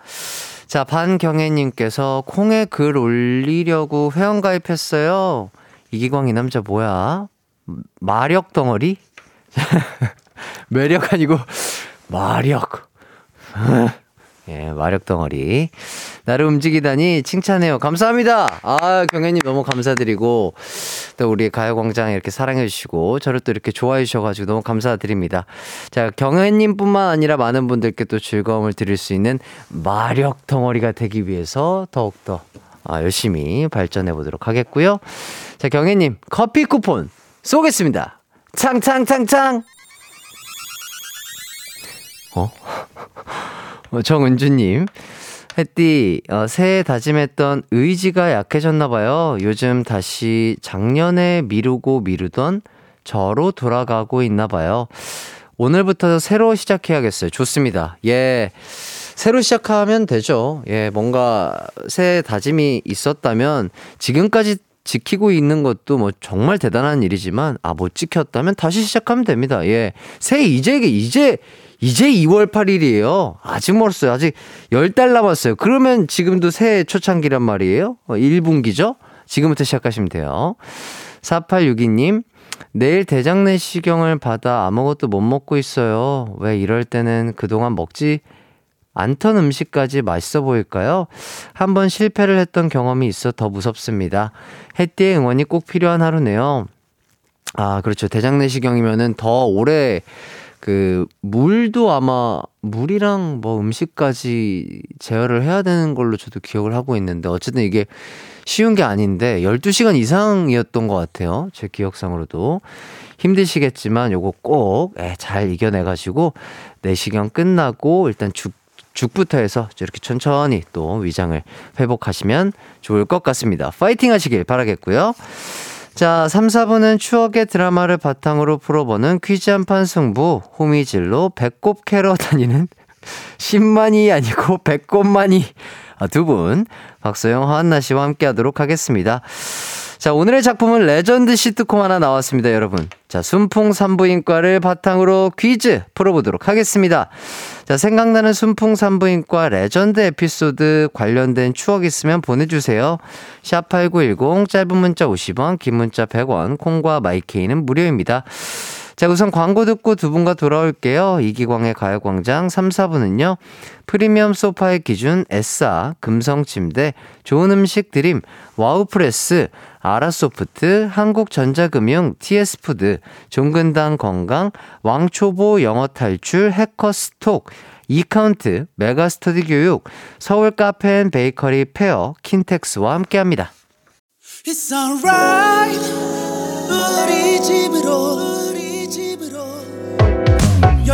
자, 반경혜님께서 콩에 글 올리려고 회원가입했어요. 이기광 이 남자 뭐야? 마력 덩어리? 매력 아니고 마력. 예, 마력 덩어리. 나를 움직이다니 칭찬해요. 감사합니다. 아, 경혜님 너무 감사드리고, 또 우리 가요광장 이렇게 사랑해주시고, 저를 또 이렇게 좋아해주셔가지고 너무 감사드립니다. 자, 경혜님 뿐만 아니라 많은 분들께 또 즐거움을 드릴 수 있는 마력 덩어리가 되기 위해서 더욱더 아, 열심히 발전해 보도록 하겠고요. 자, 경혜님, 커피 쿠폰 쏘겠습니다. 창창창창! 어? 어, 정은주님. 햇띠, 어, 새해 다짐했던 의지가 약해졌나봐요. 요즘 다시 작년에 미루고 미루던 저로 돌아가고 있나봐요. 오늘부터 새로 시작해야겠어요. 좋습니다. 예. 새로 시작하면 되죠. 예, 뭔가 새 다짐이 있었다면 지금까지 지키고 있는 것도 뭐 정말 대단한 일이지만 아 못 지켰다면 다시 시작하면 됩니다. 예. 새해 이제 이제 이제 2월 8일이에요. 아직 멀었어요. 아직 10달 남았어요. 그러면 지금도 새해 초창기란 말이에요. 어, 1분기죠? 지금부터 시작하시면 돼요. 4862님, 내일 대장내시경을 받아 아무것도 못 먹고 있어요. 왜 이럴 때는 그동안 먹지 않던 음식까지 맛있어 보일까요? 한번 실패를 했던 경험이 있어 더 무섭습니다. 해띠의 응원이 꼭 필요한 하루네요. 아, 그렇죠. 대장내시경이면은 더 오래 그 물도 아마 물이랑 뭐 음식까지 제어를 해야 되는 걸로 저도 기억을 하고 있는데 어쨌든 이게 쉬운 게 아닌데 12시간 이상이었던 것 같아요. 제 기억상으로도. 힘드시겠지만 요거 꼭 잘 이겨내가지고 내시경 끝나고 일단 죽, 죽부터 해서 이렇게 천천히 또 위장을 회복하시면 좋을 것 같습니다. 파이팅 하시길 바라겠고요. 자, 3, 4분은 추억의 드라마를 바탕으로 풀어보는 퀴즈 한 판 승부, 호미질로 배꼽 캐러 다니는 10만이 아니고 배꼽만이 아, 두 분, 박소영, 하한나 씨와 함께 하도록 하겠습니다. 자, 오늘의 작품은 레전드 시트콤 하나 나왔습니다, 여러분. 자, 순풍 산부인과를 바탕으로 퀴즈 풀어보도록 하겠습니다. 자, 생각나는 순풍 산부인과 레전드 에피소드 관련된 추억 있으면 보내주세요. 샵8910, 짧은 문자 50원, 긴 문자 100원, 콩과 마이케이는 무료입니다. 자, 우선 광고 듣고 두 분과 돌아올게요. 이기광의 가요광장 3, 4부는요. 프리미엄 소파의 기준 에싸, 금성 침대, 좋은 음식 드림, 와우프레스, 아라소프트, 한국전자금융, TS푸드, 종근당 건강, 왕초보 영어탈출, 해커스톡, 이카운트, 메가스터디 교육, 서울 카페 앤 베이커리 페어, 킨텍스와 함께합니다.
It's alright 우리 집으로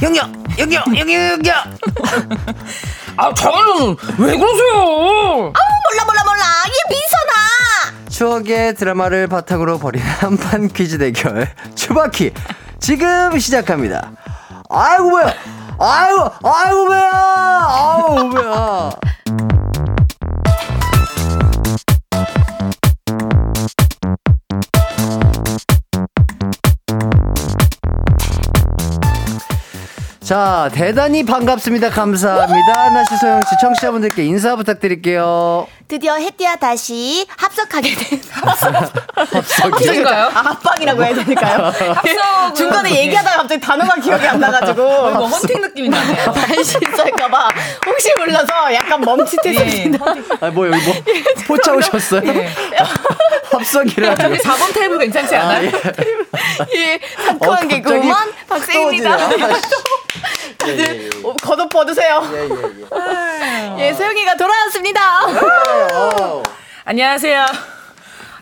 형님, 형님, 형님, 형님.
아, 저는 왜 그러세요?
몰라 몰라 몰라 얘 비서다
추억의 드라마를 바탕으로 벌이는 한판 퀴즈 대결 추바키 지금 시작합니다. 아이고 뭐야? 아이고 아이고 뭐야? 아우 뭐야? 자, 대단히 반갑습니다. 감사합니다. 나시 소영 씨, 청취자분들께 인사 부탁드릴게요.
드디어 해띠와 다시 합석하게 된
합석인가요?
아, 합방이라고 해야 되니까요
합석
중간에 얘기하다가 갑자기 단어가 기억이 안 나가지고
뭐 헌팅 느낌이 나네요.
발신할까봐 혹시 몰라서 약간 멈칫했습니다
아, 뭐, 여기 뭐, 포차 오셨어요? 합석이라.
저기 4번 테이블 괜찮지 않아요?
예, 상큼한
어,
개그우먼 박세입니다. 다들 어, 겉옷 벗으세요.
예, 예, 예.
예, 소영이가 돌아왔습니다.
어.
안녕하세요.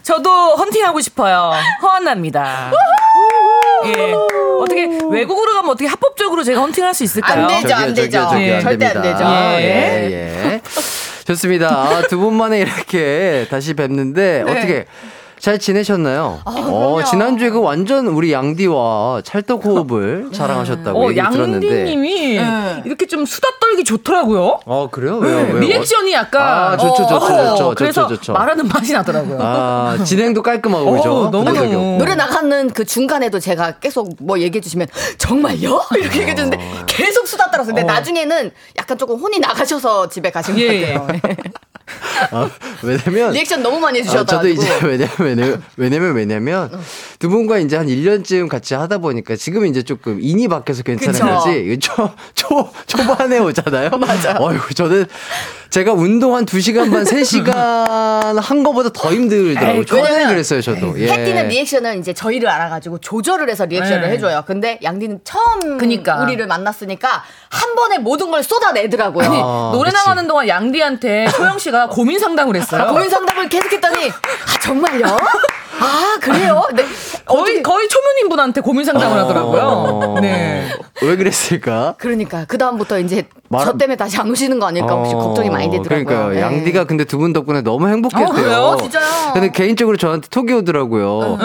저도 헌팅하고 싶어요. 허한나입니다. 예. 어떻게 외국으로 가면 어떻게 합법적으로 제가 헌팅할 수 있을까요?
안 되죠, 안
저기요,
되죠.
저기요, 저기요,
예.
절대 안. 되죠.
예, 예. 좋습니다. 아, 두 분만에 이렇게 다시 뵙는데
네.
어떻게 잘 지내셨나요?
아,
어, 지난주에 그 완전 우리 양디와 찰떡 호흡을 자랑하셨다고
어,
얘기 들었는데.
양디님이
네.
이렇게 좀 수다 떨기 좋더라고요.
어, 그래요? 왜요? 왜요?
리액션이 약간
아, 좋죠, 좋죠,
어,
좋죠,
그래서
좋죠, 좋죠.
말하는 맛이 나더라고요.
아, 진행도 깔끔하고 그죠?
어, 너무
부담감이
너무.
없고.
노래 나가는 그 중간에도 제가 계속 뭐 얘기해 주시면 정말요? 이렇게 얘기해 주는데 계속 수다 떨었어요. 근데 나중에는 약간 조금 혼이 나가셔서 집에 가신 것
예,
같아요.
아, 왜냐면
리액션 너무 많이
아,
해주셔가지고.
저도 이제 왜냐면 왜냐면 왜냐면 왜냐면 두 분과 이제 한 1년쯤 같이 하다 보니까 지금 이제 조금 인이 박여서 괜찮은
그쵸.
거지. 이거 초, 초, 초반에 오잖아요. 맞아. 어휴, 저는 제가 운동 한 2시간 반, 3시간 한 거보다 더 힘들더라고요. 초반에 그랬어요, 저도. 예.
혜띠는 리액션을 이제 저희를 알아가지고 조절을 해서 리액션을
네.
해줘요. 근데 양디는 처음
그니까.
우리를 만났으니까 한 번에 모든 걸 쏟아내더라고요.
아니,
아,
노래
그치.
나가는 동안 양디한테 소영 씨가 고민 상담을 했어요.
고민 상담을 계속했더니 아 정말요? 아 그래요? 네.
거의 거의 초면인 분한테 고민 상담을
어.
하더라고요. 네.
왜 그랬을까?
그러니까 그 다음부터 이제
말-
저 때문에 다시 안 오시는 거 아닐까 혹시
어,
걱정이 많이 되더라고요.
그러니까요.
네.
양디가 근데 두 분 덕분에 너무 행복했대요.
어, 그래요?
진짜요?
근데 개인적으로 저한테 톡이 오더라고요.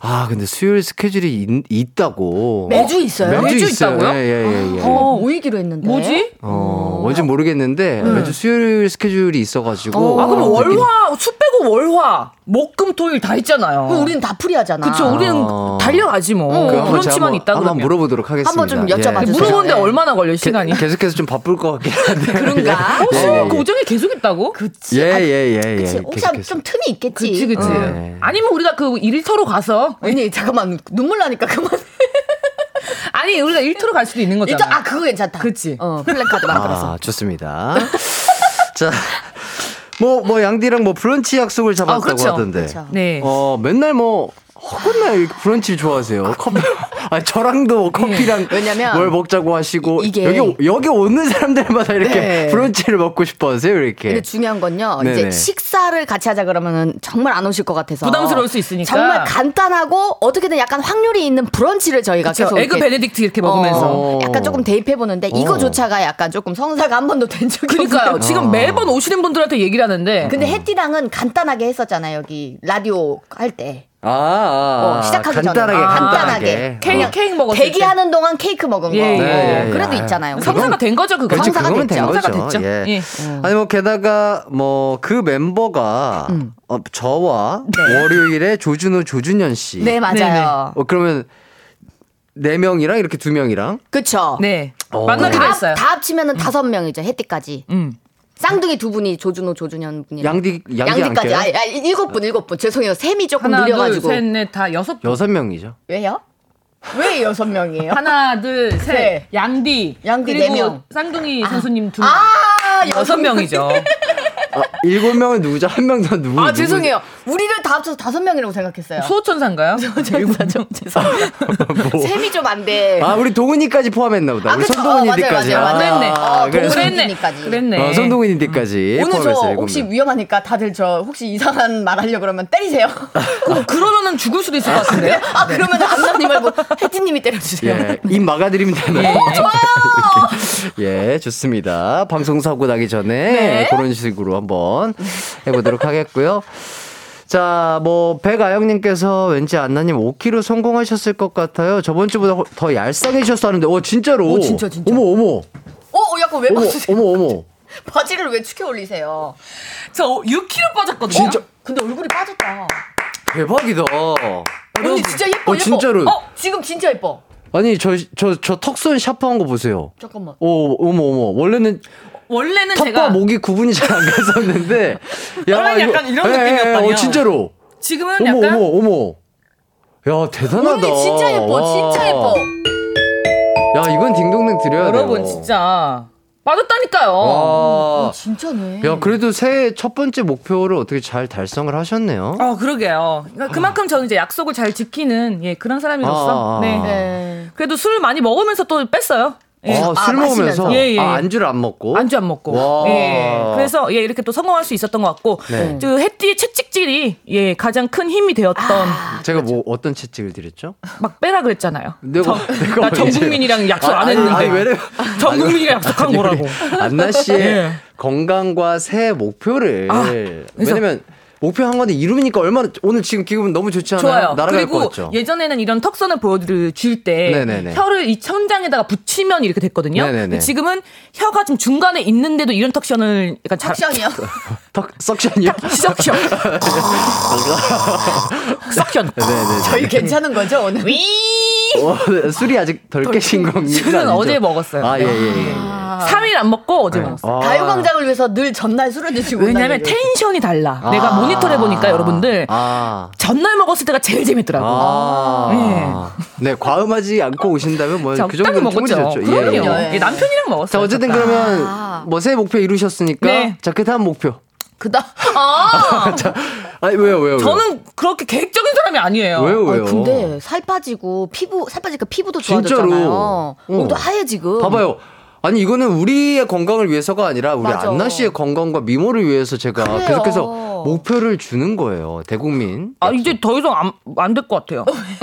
아, 근데 수요일 스케줄이 있, 다고
매주 있어요?
매주,
매주
있어요.
있다고요?
예, 예, 예, 예.
어, 모이기로 했는데.
뭐지?
어, 뭔지 모르겠는데 매주 수요일 스케줄이 있어가지고
아, 그럼 월화, 수 빼고 월화, 목, 금, 토일 다 있잖아요.
그럼 우리는 다 프리하잖아.
그쵸, 우리는
아.
달려가지 뭐.
그 한번
브런치만
한번-
있다
한번
그러면.
물어보도록 하겠습니다.
한번 좀 여쭤봐
예.
주세요.
물어보는데
네.
얼마나 걸려, 시간이?
게- 계속해서 좀 바쁠 것 같긴 한데.
그런가?
어,
예, 예, 예.
고정이 계속 있다고?
그치.
예,
아,
예, 예, 예.
그치. 혹시. 좀 틈이 있겠지.
그치, 그치.
네.
아니면 우리가 그 일터로 가서.
언니 잠깐만 눈물 나니까 그만.
아니, 우리가 일터로 갈 수도 있는 거잖아.
아 그거 괜찮다.
그치.
어 플랜카드 만들어서.
아, 좋습니다. 자, 뭐, 뭐, 양디랑 뭐 브런치 약속을 잡았다고
그렇죠.
하던데.
그렇죠.
네.
어, 맨날 뭐, 이렇게 브런치를 좋아하세요. 커피. 아, 저랑도 뭐 커피랑
왜냐면
뭘 먹자고 하시고.
이게-
여기, 여기 오는 사람들마다 이렇게
네.
브런치를 먹고 싶어 하세요, 이렇게.
근데 중요한 건요.
네네.
이제 식사를 같이 하자 그러면은 정말 안 오실 것 같아서
부담스러울 수 있으니까.
정말 간단하고 어떻게든 약간 확률이 있는 브런치를 저희가
그쵸,
계속
에그
이렇게
베네딕트 이렇게 먹으면서.
어, 약간 조금 대입해 보는데 이거조차가 약간 조금 성사가 한 번도 된 적이
그러니까요.
없어요.
지금 매번 오시는 분들한테 얘기를 하는데.
근데 해띠랑은 간단하게 했었잖아요. 여기 라디오 할 때.
아, 아,
어, 시작하기
간단하게,
전에
간단하게.
케이크,
어.
케이크 먹었을 때.
대기하는 동안 케이크 먹은 거.
예, 예,
어,
예,
그래도
예.
있잖아요.
성사가 된 거죠, 그거.
그렇지,
성사가 됐죠.
거죠.
성사가 됐죠.
예.
예.
아니 뭐 게다가 뭐 그 멤버가 어, 저와 월요일에 조준호 조준현 씨.
네, 맞아요.
어 그러면 네 명이랑 이렇게 두 명이랑
그쵸.
네.
어.
만나기로
다,
했어요.
다 합치면은 다섯 명이죠. 해띠까지.
음.
쌍둥이 두 분이 조준호, 조준현 분이.
양디 양디
양디까지.
안
아? 아, 일곱 분, 일곱 분. 죄송해요. 셈이 조금
하나, 둘,
느려가지고.
셋, 넷, 다 여섯 분.
여섯 명이죠.
왜요? 왜 여섯 명이에요?
하나, 둘, 셋.
네.
양디.
양디 네 명.
쌍둥이 선수님 두 명.
아,
여섯 명이죠.
아, 일곱 명은 누구죠? 한 명 더 누구?
아? 죄송해요. 우리를 다 합쳐서 다섯 명이라고 생각했어요.
수호천사인가요?
죄송해요. 죄송해요. 셈이 좀 안 돼.
아 우리 동훈이까지 포함했나 보다.
아,
우리. 손동훈이들까지.
어, 맞아요, 맞아요.
그랬네.
어,
그래서-
동훈이까지.
그랬네.
어, 손동훈이들까지
오늘 저 혹시
명.
위험하니까 다들 저 혹시 이상한 말 하려 그러면 때리세요.
그, 그러면은 죽을 수도 있을 것 같은데요?
아 그러면 안나님 말고 혜진님이 때려주세요.
예, 입 막아드리면 되나요? 예, 좋습니다. 방송 사고 나기 전에
네.
그런 식으로 한번 해보도록 하겠고요. 자, 뭐 백아영님께서 왠지 안나님 5kg 성공하셨을 것 같아요. 저번 주보다 허- 더 얄쌍해지셨다는데, 어 진짜로?
오, 진짜, 진짜.
어머 어머
어, 어 약간 왜
어머
벗으세요?
어머 어머.
바지를 왜 축혀 올리세요?
저 6kg 빠졌거든요.
진짜
근데 얼굴이 빠졌다.
대박이다.
언니 진짜 예뻐
어
예뻐.
진짜로.
어 지금 진짜 예뻐.
아니 저 저 저 턱선 샤프한 거 보세요.
잠깐만.
오 어머 어머 원래는
원래는
턱과
제가
목이 구분이 잘 안 갔었는데.
원래는 약간 이런 느낌이었다니요.
어, 진짜로.
지금은
어머
약간
어머 어머. 야 대단하다.
언니 진짜 예뻐.
와.
진짜 예뻐.
야 이건 딩동댕 드려야 돼요.
여러분 진짜 빠졌다니까요.
와.
진짜네.
야 그래도 새해 첫 번째 목표를 어떻게 잘 달성을 하셨네요.
어 그러게요. 그러니까 그만큼 저는 이제 약속을 잘 지키는 예 그런 사람이로서
아, 아,
네.
아.
네.
그래도 술을 많이 먹으면서 또 뺐어요. 예.
아, 술
아,
먹으면서
마시면서.
예, 예.
아, 안주를 안 먹고
안주 안 먹고.
와.
예. 그래서 예, 이렇게 또 성공할 수 있었던 것 같고
네.
그 해띠의 채찍질이 예, 가장 큰 힘이 되었던
제가 뭐 어떤 채찍을 드렸죠?
막 빼라 그랬잖아요.
내가
정-
내가
나전
언제-
국민이랑 약속 안 했는데.
아니, 왜냐면
전 국민이랑 약속한
아니,
거라고.
안나 씨의
예.
건강과 새해 목표를
아,
왜냐면 목표 한 건데 이루니까 얼마나 오늘 지금 기분 너무 좋지 않아요?
좋아요.
날아갈 것
그리고
같죠?
예전에는 이런 턱선을 보여줄 때
네네네.
혀를 이 천장에다가 붙이면 이렇게 됐거든요.
네네네.
근데 지금은 혀가 좀 중간에 있는데도 이런 턱션을 약간 잘
덕션이요.
턱 석션이요?
석션. 석션.
네네.
저희 괜찮은 거죠 오늘?
위.
어, 술이 아직 덜 깨신 겁니다.
술은
아니죠?
어제 먹었어요.
아, 예, 예, 예.
3일 안 먹고 어제 먹었어요.
아.
가요광장을 위해서 늘 전날 술을 드시고
왜냐면. 텐션이 달라.
아.
내가 모니터를 해보니까 여러분들
아.
전날 먹었을 때가 제일 재밌더라고.
아. 네, 과음하지 않고 오신다면 뭐 그 정도는 충분히
먹었죠.
예,
그럼요.
예.
예, 남편이랑 먹었어요.
자, 어쨌든. 그러면 뭐 새해 목표 이루셨으니까
네.
자, 그 다음 목표.
그다. 아.
자, 아니 왜요, 왜요? 왜요?
저는 그렇게 계획적인 사람이 아니에요.
왜요, 왜요?
아, 근데 살 빠지고 피부 살 빠지니까 피부도
진짜로.
좋아졌잖아요.
어.
얼굴도 하얘지고.
봐봐요. 아니 이거는 우리의 건강을 위해서가 아니라 우리
맞아.
안나 씨의 건강과 미모를 위해서 제가
그래요.
계속해서 목표를 주는 거예요. 대국민.
아 이제 더 이상 안될것 같아요.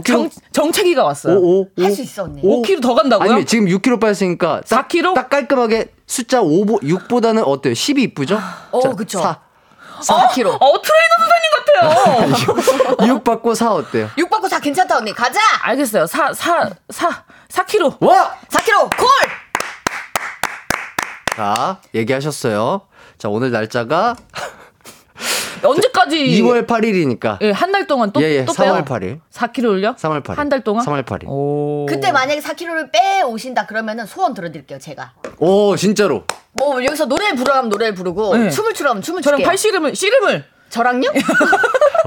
5kg
정, 정체기가 왔어요.
5, 5,
할수 있어 언니.
5kg 더 간다고요?
아니 지금 6kg 빠졌으니까 딱,
4kg?
딱 깔끔하게 숫자 5, 6보다는 어때요? 10이 이쁘죠?
어, 그쵸.
4.
4kg.
어 트레이너 선생님 같아요.
6 받고 4 어때요?
6 받고 4 괜찮다 언니. 가자.
알겠어요. 4, 4, 4, 4kg.
와!
4kg 콜.
자, 얘기하셨어요. 자, 오늘 날짜가
언제까지?
2월 8일이니까.
예, 한 달 동안 또,
예, 예,
또
3월
빼요?
8일.
4kg를요?
3월 8일.
한 달 동안?
3월 8일.
오.
그때 만약에 4kg를 빼 오신다 그러면은 소원 들어드릴게요 제가.
오, 진짜로.
뭐 여기서 노래 부르라면 노래를 부르고
네.
춤을 추라면 춤을
저랑
출게요.
팔 씨름을, 씨름을.
저랑요?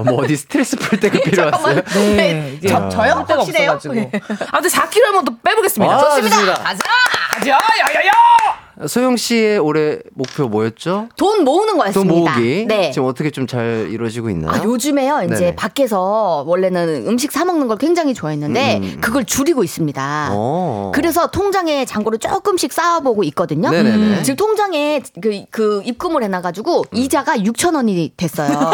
뭐 어디 스트레스 풀 때가 필요했어요?
네.
이게
저, 저요?
할 데가
확실해요?
없어가지고. 아, 근데 4kg 한번 또 빼보겠습니다.
아,
좋습니다.
좋습니다.
가자.
가자, 야야야!
소영 씨의 올해 목표 뭐였죠?
돈 모으는
돈
거였습니다.
모으기.
네.
지금 어떻게 좀 잘 이루어지고 있나요?
아, 요즘에요, 이제
네네.
밖에서 원래는 음식 사 먹는 걸 굉장히 좋아했는데,
음.
그걸 줄이고 있습니다.
어.
그래서 통장에 잔고를 조금씩 쌓아보고 있거든요.
네네네.
지금 통장에 그, 그 입금을 해놔가지고,
음.
이자가 6,000원이 됐어요.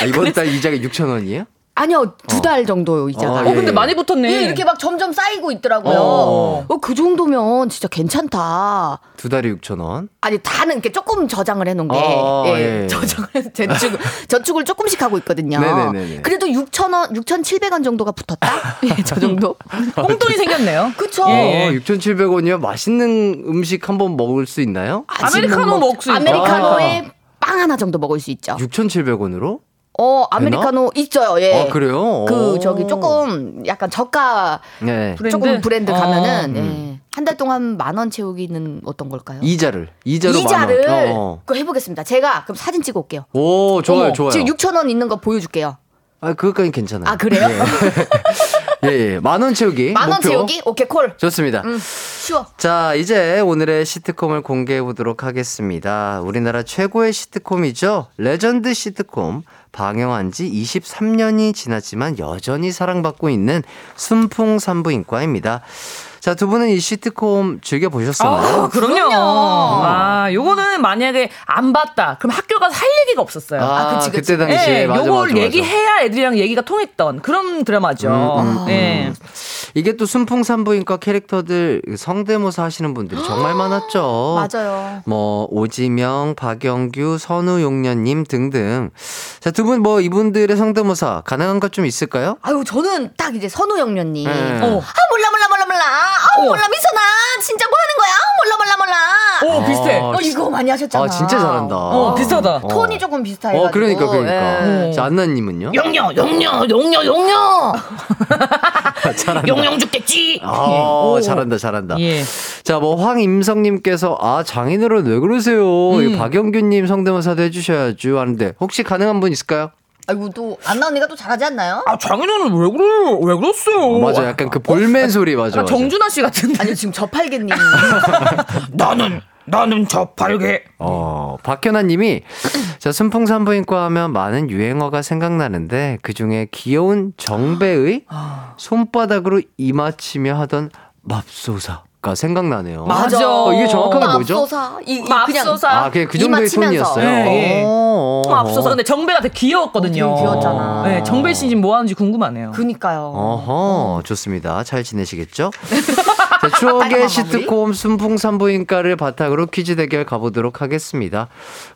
아, 이번 달 이자가 6천 원이에요?
아니요, 두 달 정도 이자가.
어,
어,
예,
근데
예.
많이 붙었네.
예, 이렇게 막 점점 쌓이고 있더라고요.
어.
어, 그 정도면 진짜 괜찮다.
두 달에 6천 원.
아니 다는 이렇게 조금 저장을 해놓은 게
어,
예,
예.
저장을 해서 저축 저축을 조금씩 하고 있거든요.
네네네네.
그래도 6천 원, 6,700원 정도가 붙었다. 예, 저 정도.
꽁돈이 생겼네요.
그쵸.
예.
어, 6,700원이면 맛있는 음식 한 번 먹을 수 있나요?
아메리카노 먹을 수 있다.
아메리카노에 빵 하나 정도 먹을 수 있죠.
6,700원으로?
어 아메리카노 있어요. 예.
아, 그래요?
그
오.
저기 조금 약간 저가
네.
조금 브랜드
어.
가면은
음.
예. 한달 동안 만 원 채우기는 어떤 걸까요?
이자를. 이자로
이자를.
어.
그거 해보겠습니다. 제가 그럼 사진 찍어 올게요.
오, 좋아요,
어머,
좋아요.
지금 6천 원 있는 거 보여줄게요.
아, 그것까지 괜찮아요.
아 그래요?
예, 예. 만원 채우기.
만원
목표.
채우기? 오케이 콜.
좋습니다.
음, 쉬워.
자, 이제 오늘의 시트콤을 공개해 보도록 하겠습니다. 우리나라 최고의 시트콤이죠. 레전드 시트콤. 방영한 지 23년이 지났지만 여전히 사랑받고 있는 순풍산부인과입니다. 자, 두 분은 이 시트콤 즐겨보셨었나요?
아, 그럼요. 아, 요거는 만약에 안 봤다. 그럼 학교 가서 할 얘기가 없었어요.
아,
그치, 그치.
그때 당시에
예,
맞아,
요걸
맞아, 맞아.
얘기해야 애들이랑 얘기가 통했던 그런 드라마죠.
음,
예.
이게 또 순풍산부인과 캐릭터들 성대모사 하시는 분들이 정말 많았죠.
맞아요.
뭐 오지명, 박영규, 선우용녀님 등등. 자, 두 분 뭐 이분들의 성대모사 가능한 것 좀 있을까요?
아유 저는 딱 이제 선우영녀님.
네.
어. 아 몰라 몰라 몰라 몰라. 아
어.
몰라 미선아 진짜 뭐 하는 거야? 아, 몰라 몰라 몰라.
오, 비슷해.
아,
어 이거 많이 하셨잖아.
아, 진짜 잘한다.
어, 비슷하다.
어.
톤이 조금 비슷해가지고.
어, 그러니까, 그러니까.
예.
자, 안나님은요?
용녀, 용녀, 용녀, 용녀.
잘한다.
용용 죽겠지.
아, 잘한다, 잘한다.
예.
자, 뭐, 황임성님께서, 아, 장인어른 왜 그러세요?
음.
이 박영규님 성대모사도 해주셔야죠. 하는데, 혹시 가능한 분 있을까요?
아이고 또 안나 언니가 또 잘하지 않나요?
아, 장인어른 왜 그래요? 왜 그랬어요?
맞아, 약간 그 볼멘 소리, 맞아.
아,
맞아.
정준하 씨 같은데.
아니 지금 저팔계님.
나는, 나는 저팔계.
어, 박현아님이 자 순풍산부인과 하면 많은 유행어가 생각나는데 그 중에 귀여운 정배의 손바닥으로 이마치며 하던 맙소사 가 생각나네요.
맞아.
어, 이게 정확하게 뭐죠?
맙소사. 이, 이
맙소사.
아, 그냥 그 정도의. 톤이었어요.
네, 예.
어, 어.
앞서서 근데 정배가 되게 귀여웠거든요.
어, 되게 귀여웠잖아.
네, 정배 씨 지금 뭐 하는지 궁금하네요.
그니까요.
어허, 좋습니다. 잘 지내시겠죠? 자, 추억의 시트콤 순풍산부인과를 바탕으로 퀴즈 대결 가보도록 하겠습니다.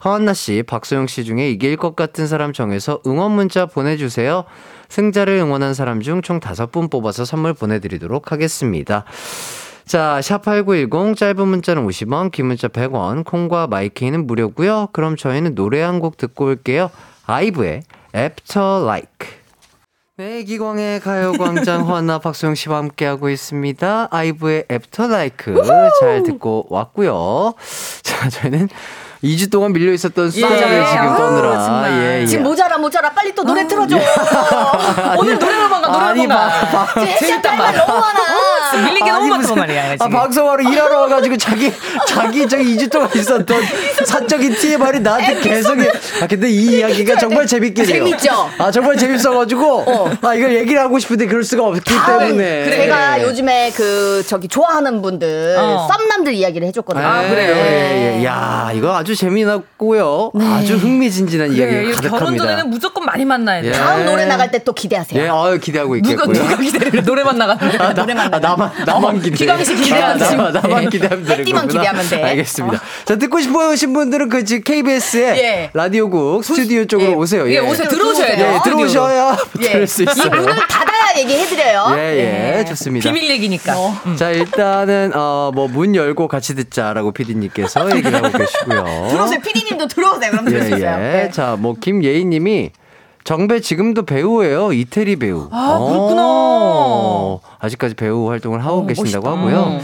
허한나 씨, 박소영 씨 중에 이길 것 같은 사람 정해서 응원 문자 보내주세요. 승자를 응원한 사람 중 총 다섯 분 뽑아서 선물 보내드리도록 하겠습니다. 자, 샵8910 짧은 문자는 50원, 긴 문자 100원, 콩과 마이케이는 무료고요. 그럼 저희는 노래 한 곡 듣고 올게요. 아이브의 After Like. 네, 기광의 가요광장 허나 박소영 씨와 함께하고 있습니다. 아이브의 After Like 잘 듣고 왔고요. 자, 저희는 2주 동안 밀려 있었던 수다를
예.
지금
아,
떠느라. 예, 예.
지금 모자라 모자라 빨리 또 노래 틀어줘.
오늘 노래방 가
아니,
가.
말
말이야.
너무 많아.
밀린 게 너무
아니,
많단 말이야.
아,
지금.
방송하러 일하러 와가지고 자기, 자기 저기 2주 동안 있었던 사적인 TMI를 나한테 계속. 해. 아, 근데 이 이야기가 정말 재밌긴 해요.
재밌죠?
아, 정말 재밌어가지고. 아, 이걸 얘기를 하고 싶은데 그럴 수가 없기 때문에.
제가 요즘에 그 저기 좋아하는 분들
어.
썸남들 이야기를 해줬거든요.
아, 그래요?
예, 예. 야, 이거 아주 재미났고요. 아주 흥미진진한
네,
이야기가
이거 결혼
가득합니다.
전에는 무조건 많이 만나야 돼.
예.
다음 노래 나갈 때 또 기대하세요.
예, 아유, 기대하고 있겠고요.
누가 누가 기다려 노래만 나가는데.
아, 나, 아, 나만, 나만 기대.
기광 씨 기대하는
아, 나만. 나만
예.
기대하면 되는 거구나.
기대하면 돼.
알겠습니다. 자, 듣고 싶으신 분들은 그 지금 KBS의
예.
라디오국 스튜디오 쪽으로
예.
오세요.
예, 오세요. 들어오셔야
예,
돼요.
들어오셔야
예.
들을
수이
있어요.
문을 닫아야 얘기해드려요.
예, 예, 좋습니다.
비밀 얘기니까. 음.
자, 일단은, 어, 뭐, 문 열고 같이 듣자라고 피디님께서 얘기를 하고 계시고요.
들어오세요. 피디님도 들어오세요. 그럼 수
예. 예.
네.
자, 뭐, 김예인 님이 정배 지금도 배우예요. 이태리 배우.
아,
어, 아직까지 배우 활동을 하고 계신다고
멋있다.
하고요.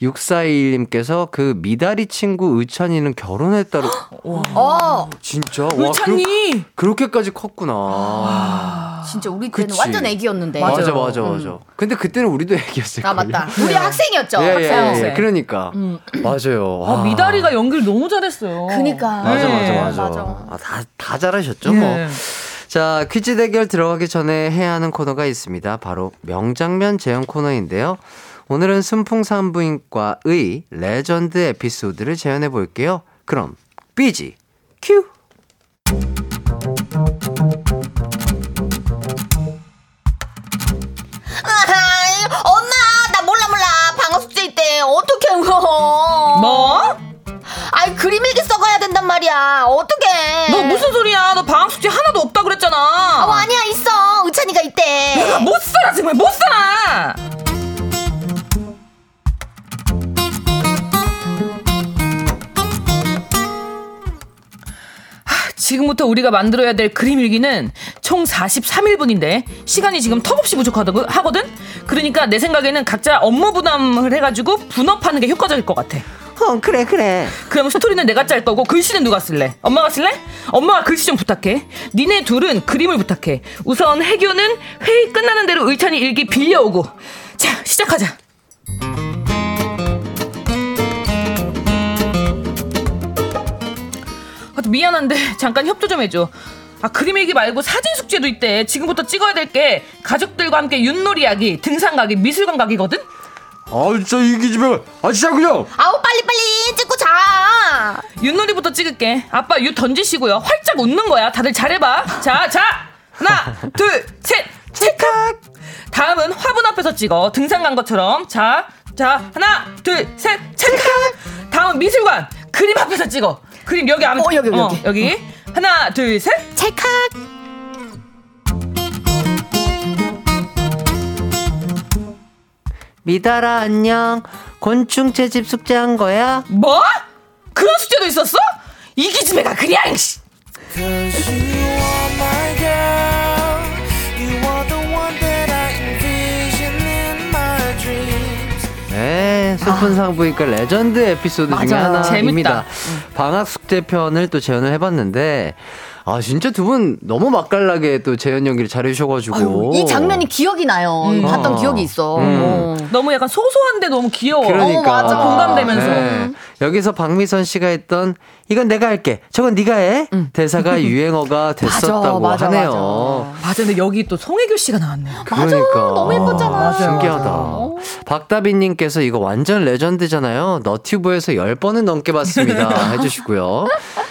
6421님께서 그 미다리 친구 의찬이는 결혼했다고.
어,
진짜? 와,
의찬이.
그렇, 그렇게까지 컸구나.
진짜 우리 때는
그치.
완전 애기였는데.
맞아, 맞아, 맞아. 근데 그때는 우리도 애기였을
아,
거예요.
맞다. 우리 학생이었죠.
예, 예,
학생.
예,
학생.
그러니까. 맞아요.
아,
와.
미달이가 연기를 너무 잘했어요.
그니까.
맞아, 맞아,
네,
맞아.
맞아.
아, 다, 다 잘하셨죠, 뭐.
네.
자, 퀴즈 대결 들어가기 전에 해야 하는 코너가 있습니다. 바로 명장면 재현 코너인데요. 오늘은 순풍산부인과의 레전드 에피소드를 재현해 볼게요. 그럼, 삐지, 큐!
엄마, 나 몰라, 몰라. 방학 숙제 있대. 어떻게 울어?
뭐?
아이, 그림 일기 써가야 된단 말이야. 어떡해.
너 무슨 소리야? 너 방학 숙제 하나도 없다 그랬잖아.
어, 아니야, 있어. 의찬이가 있대.
못 살아 정말 못 살아. 하, 지금부터 우리가 만들어야 될 그림 일기는 총 43일분인데 시간이 지금 턱없이 부족하거든. 그러니까 내 생각에는 각자 업무 분담을 해가지고 분업하는 게 효과적일 것 같아.
어, 그래, 그래.
그럼 스토리는 내가 짤 거고 글씨는 누가 쓸래? 엄마가 쓸래? 엄마가 글씨 좀 부탁해. 니네 둘은 그림을 부탁해. 우선 해교는 회의 끝나는 대로 의찬이 일기 빌려오고. 자, 시작하자. 아, 또 미안한데 잠깐 협조 좀 해줘. 아 그림 일기 말고 사진 숙제도 있대. 지금부터 찍어야 될 게 가족들과 함께 윷놀이 하기, 등산 가기, 미술관 가기거든.
아 진짜 이 기집애 아 진짜 그냥
아우, 빨리빨리 찍고 자.
윷놀이부터 찍을게. 아빠 윷 던지시고요. 활짝 웃는 거야. 다들 잘해봐. 자, 자. 하나, 둘, 셋. 찰칵. 다음은 화분 앞에서 찍어. 등산 간 것처럼. 자, 자. 하나, 둘, 셋. 찰칵. 다음은 미술관. 그림 앞에서 찍어. 그림 여기 앞에.
어, 여기, 여기, 여기.
여기. 하나, 둘, 셋.
찰칵.
미달아, 안녕. 곤충 채집 숙제한 거야?
뭐? 그런 숙제도 있었어? 이 기집애가 그냥. 씨.
네, 순풍산부인과 레전드 에피소드 중에
맞아요.
하나입니다.
재밌다.
방학 숙제 편을 또 재현을 해봤는데, 아 진짜 두 분 너무 맛깔나게 또 재현 연기를 잘해주셔가지고
아유, 이 장면이 기억이 나요. 봤던
어.
기억이 있어.
음.
어.
너무 약간 소소한데 너무 귀여워.
그러니까
어, 맞아.
공감되면서.
네. 여기서 박미선 씨가 했던 이건 내가 할게. 저건 네가 해. 대사가 유행어가 됐었다고
맞아,
하네요.
맞아, 근데 여기 또 송혜교 씨가 나왔네요.
그러니까
너무 예뻤잖아. 맞아요,
신기하다.
맞아요.
박다빈 님께서 이거 완전 레전드잖아요. 너튜브에서 10번은 넘게 봤습니다. 해 주시고요.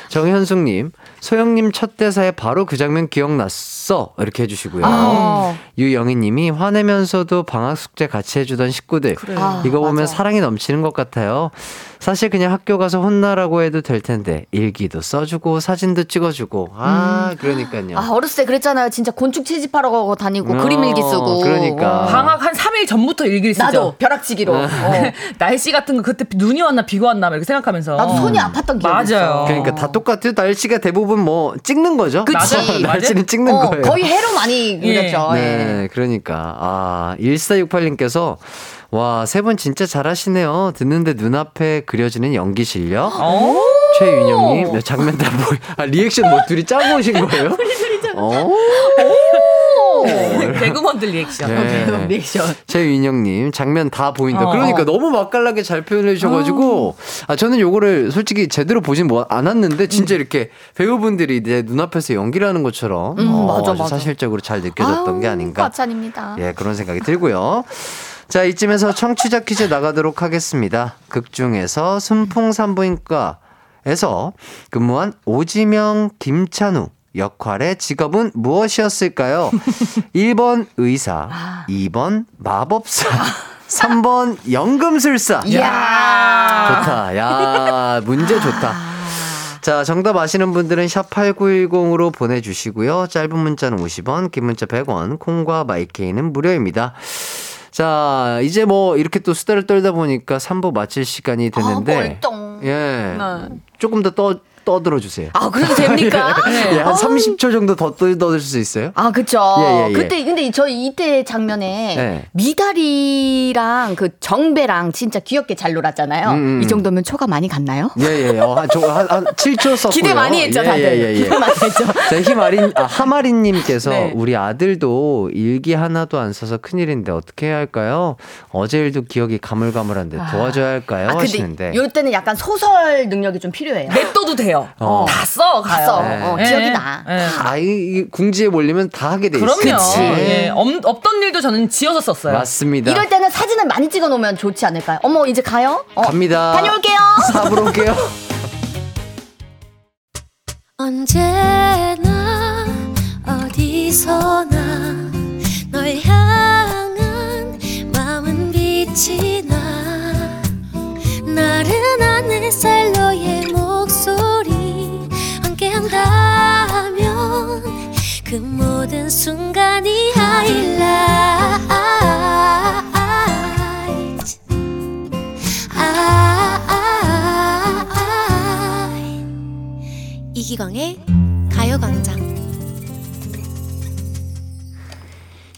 정현숙 님, 소영 님 첫 대사에 바로 그 장면 기억났어. 이렇게 해 주시고요.
아.
유영희 님이 화내면서도 방학 숙제 같이 해 주던 식구들.
아,
이거 보면
맞아.
사랑이 넘치는 것 같아요. 사실 그냥 학교 가서 혼나라고 해도 될 텐데 일기도 써주고 사진도 찍어주고 아 그러니까요.
아, 어렸을 때 그랬잖아요. 진짜 곤충 채집하러 다니고
어,
그림 일기 쓰고.
그러니까.
방학 한 3일 전부터 일기를 쓰죠.
나도 벼락치기로. 어.
날씨 같은 거 그때 눈이 왔나 비가 왔나 막 이렇게 생각하면서.
나도 손이 아팠던 기억이
맞아요.
있어.
그러니까 다 똑같아요. 날씨가 대부분 뭐 찍는 거죠.
그치.
맞아요. 날씨는 찍는
어,
거예요.
거의 해로 많이 그렸죠. 예.
네, 그러니까 아 1468님께서 와 세 분 진짜 잘하시네요. 듣는데 눈앞에 그려지는 연기 실력.
어?
최윤영님 네, 장면 다 보이. 아 리액션 뭐 둘이 짜고 오신 거예요? 어.
개그먼들 리액션.
네.
리액션.
최윤영님 장면 다 보인다.
어.
그러니까 너무 맛깔나게 잘 표현해 주셔가지고 아 저는 요거를 솔직히 제대로 보진 뭐 않았는데 진짜 이렇게 배우분들이 내 눈앞에서 연기를 하는 것처럼
음,
어,
맞아, 맞아.
사실적으로 잘 느껴졌던 게 아닌가.
과찬입니다.
예 그런 생각이 들고요. 자 이쯤에서 청취자 퀴즈 나가도록 하겠습니다. 극 중에서 순풍산부인과 에서 근무한 오지명 김찬우. 역할의 직업은 무엇이었을까요? 1번 의사, 2번 마법사, 3번 연금술사.
이야.
좋다. 야, 문제 좋다. 자, 정답 아시는 분들은 샵 8910으로 보내 주시고요. 짧은 문자는 50원, 긴 문자 100원, 콩과 마이케이는 무료입니다. 자, 이제 뭐 이렇게 또 수다를 떨다 보니까 3부 마칠 시간이 됐는데.
아.
예.
네.
조금 더 떠, 떠들어 주세요.
아, 그래도 됩니까?
예, 한 30초 정도 더 떠- 떠들 수 있어요?
아, 그쵸.
예, 예, 예.
그때, 근데 저 이때 장면에
네.
미다리랑 그 정배랑 진짜 귀엽게 잘 놀았잖아요.
음, 음.
이 정도면 초가 많이 갔나요?
예, 예. 어, 한, 저, 한, 한 7초 썼고요.
기대 많이 했죠,
예,
다들.
예, 예, 예.
기대 많이 했죠.
자, 희마린, 아, 하마린님께서
네.
우리 아들도 일기 하나도 안 써서 큰일인데 어떻게 해야 할까요? 어제 일도 기억이 가물가물한데 도와줘야 할까요?
아, 근데
하시는데.
이럴 때는 약간 소설 능력이 좀 필요해요.
냅둬도 돼요.
어.
다 써, 가요.
써.
네.
어,
예.
기억이 나.
예.
아, 이, 이 궁지에 몰리면 다 하게 돼 있어요.
그럼요. 예. 없- 없던 일도 저는 지어서 썼어요.
맞습니다.
이럴 때는 사진을 많이 찍어 놓으면 좋지 않을까요? 어머, 이제 가요? 어,
갑니다.
다녀올게요.
사부로 올게요.
언제나 어디서나 널 향한 마음은 빛이 나 나른한 햇살 그 모든 순간이 하이라이트 아, 이기광의 가요광장.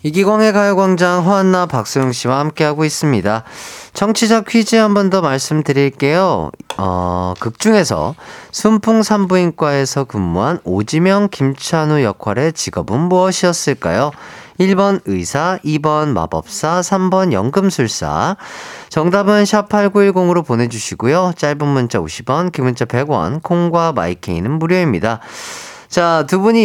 이기광의 가요광장 허한나 박소영 씨와 함께하고 있습니다. 청취자 퀴즈 한 번 더 말씀드릴게요. 어, 극 중에서 순풍산부인과에서 근무한 오지명 김찬우 역할의 직업은 무엇이었을까요? 1번 의사, 2번 마법사, 3번 연금술사. 정답은 샵8910으로 보내주시고요. 짧은 문자 50원, 긴 문자 100원, 콩과 마이케이는 무료입니다. 자, 두 분이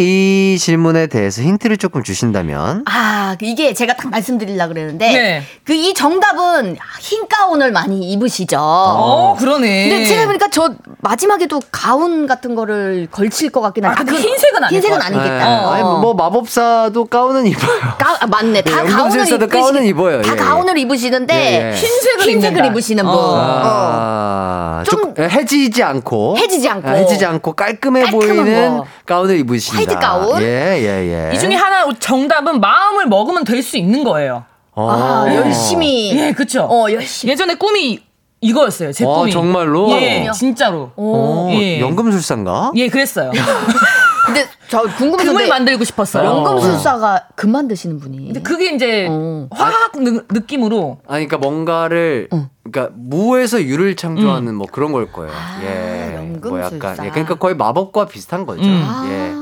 이 질문에 대해서 힌트를 조금 주신다면.
아, 이게 제가 딱 말씀드리려고 그랬는데,
네.
그 이 정답은 흰 가운을 많이 입으시죠.
어, 그러네.
근데 제가 보니까 저 마지막에도 가운 같은 거를 걸칠 것 같긴
아,
한데.
흰색은 아닐
흰색은
것 같아요.
아니겠다.
네.
어.
아니, 뭐 마법사도 가운은 입어요.
가, 아, 맞네. 다
예,
가운을 입으시,
가운은 입어요.
다
예, 예.
가운을 입으시는데
예, 예.
흰색을
흰색을. 입으시는 분.
어.
어.
아, 좀좀 해지지 않고
해지지 않고.
아, 해지지 않고 깔끔해 보이는
거.
가운을 입으신다.
화이트 가운?
예, 예, 예.
이 중에 하나 정답은 마음을 먹으면 될 수 있는 거예요.
어.
아, 열심히.
예, 그쵸.
어, 열심히.
예전에 꿈이 이거였어요. 제
와,
꿈이.
정말로?
예, 진짜로.
어,
예.
연금술사인가?
예, 그랬어요.
근데 저 궁금해서
금을 만들고 싶었어요.
연금술사가 금 만드시는 분이.
근데 그게 이제
어.
화학 느, 느낌으로
아니, 그러니까 뭔가를, 그러니까 무에서 유를 창조하는 뭐 그런 걸 거예요. 예. 뭐
연금술사.
약간, 예, 그러니까 거의 마법과 비슷한 거죠.
음.
아.
예.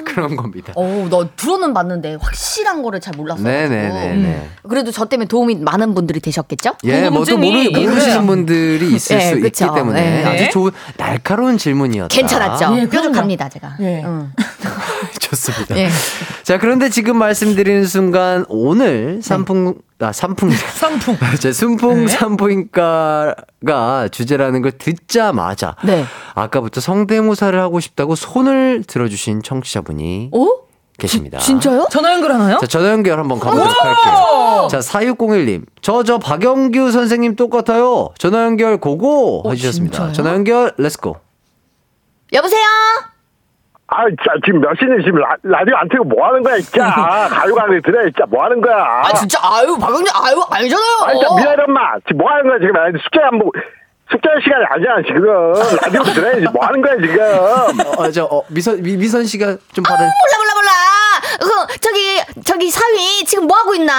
그런 겁니다.
어, 너 들어는 봤는데 확실한 거를 잘 몰랐어.
네네네.
그래도 저 때문에 도움이 많은 분들이 되셨겠죠?
예, 뭐또 모르, 모르시는. 분들이 있을
네,
수
그쵸.
있기 때문에
네.
아주 좋은 날카로운 질문이었다.
괜찮았죠?
예,
뾰족합니다, 제가.
예.
응.
좋습니다.
예.
자, 그런데 지금 말씀드리는 순간 오늘 산풍 아 산풍
상품.
제 순풍 산부인과가 주제라는 걸 듣자마자
네.
아까부터 성대모사를 하고 싶다고 손을 들어주신 청취자분이
어?
계십니다.
진짜요?
전화 연결하나요?
자, 전화 연결 한번 가보도록 할게요. 자, 4601님. 저, 저, 박영규 선생님 똑같아요. 전화 연결 go go! 해주셨습니다.
진짜요?
전화 연결, let's go.
여보세요?
아, 진짜 지금 몇 시니 지금 라, 라디오 안 틀고 뭐 하는 거야, 진짜. 가요광에 들어, 진짜 뭐 하는 거야.
아, 진짜, 아유, 박영준, 아유, 아니잖아요.
아, 진짜 미안해, 엄마. 지금 뭐 하는 거야, 지금. 아, 숙제 안 보고. 숙제 시간이 아니야, 지금. 라디오 들어야지. 뭐 하는 거야, 지금.
어, 저, 어, 미선, 미, 미선 씨가 좀 받을.
몰라, 몰라, 몰라. 그, 저기, 저기, 사위, 지금 뭐 하고 있나?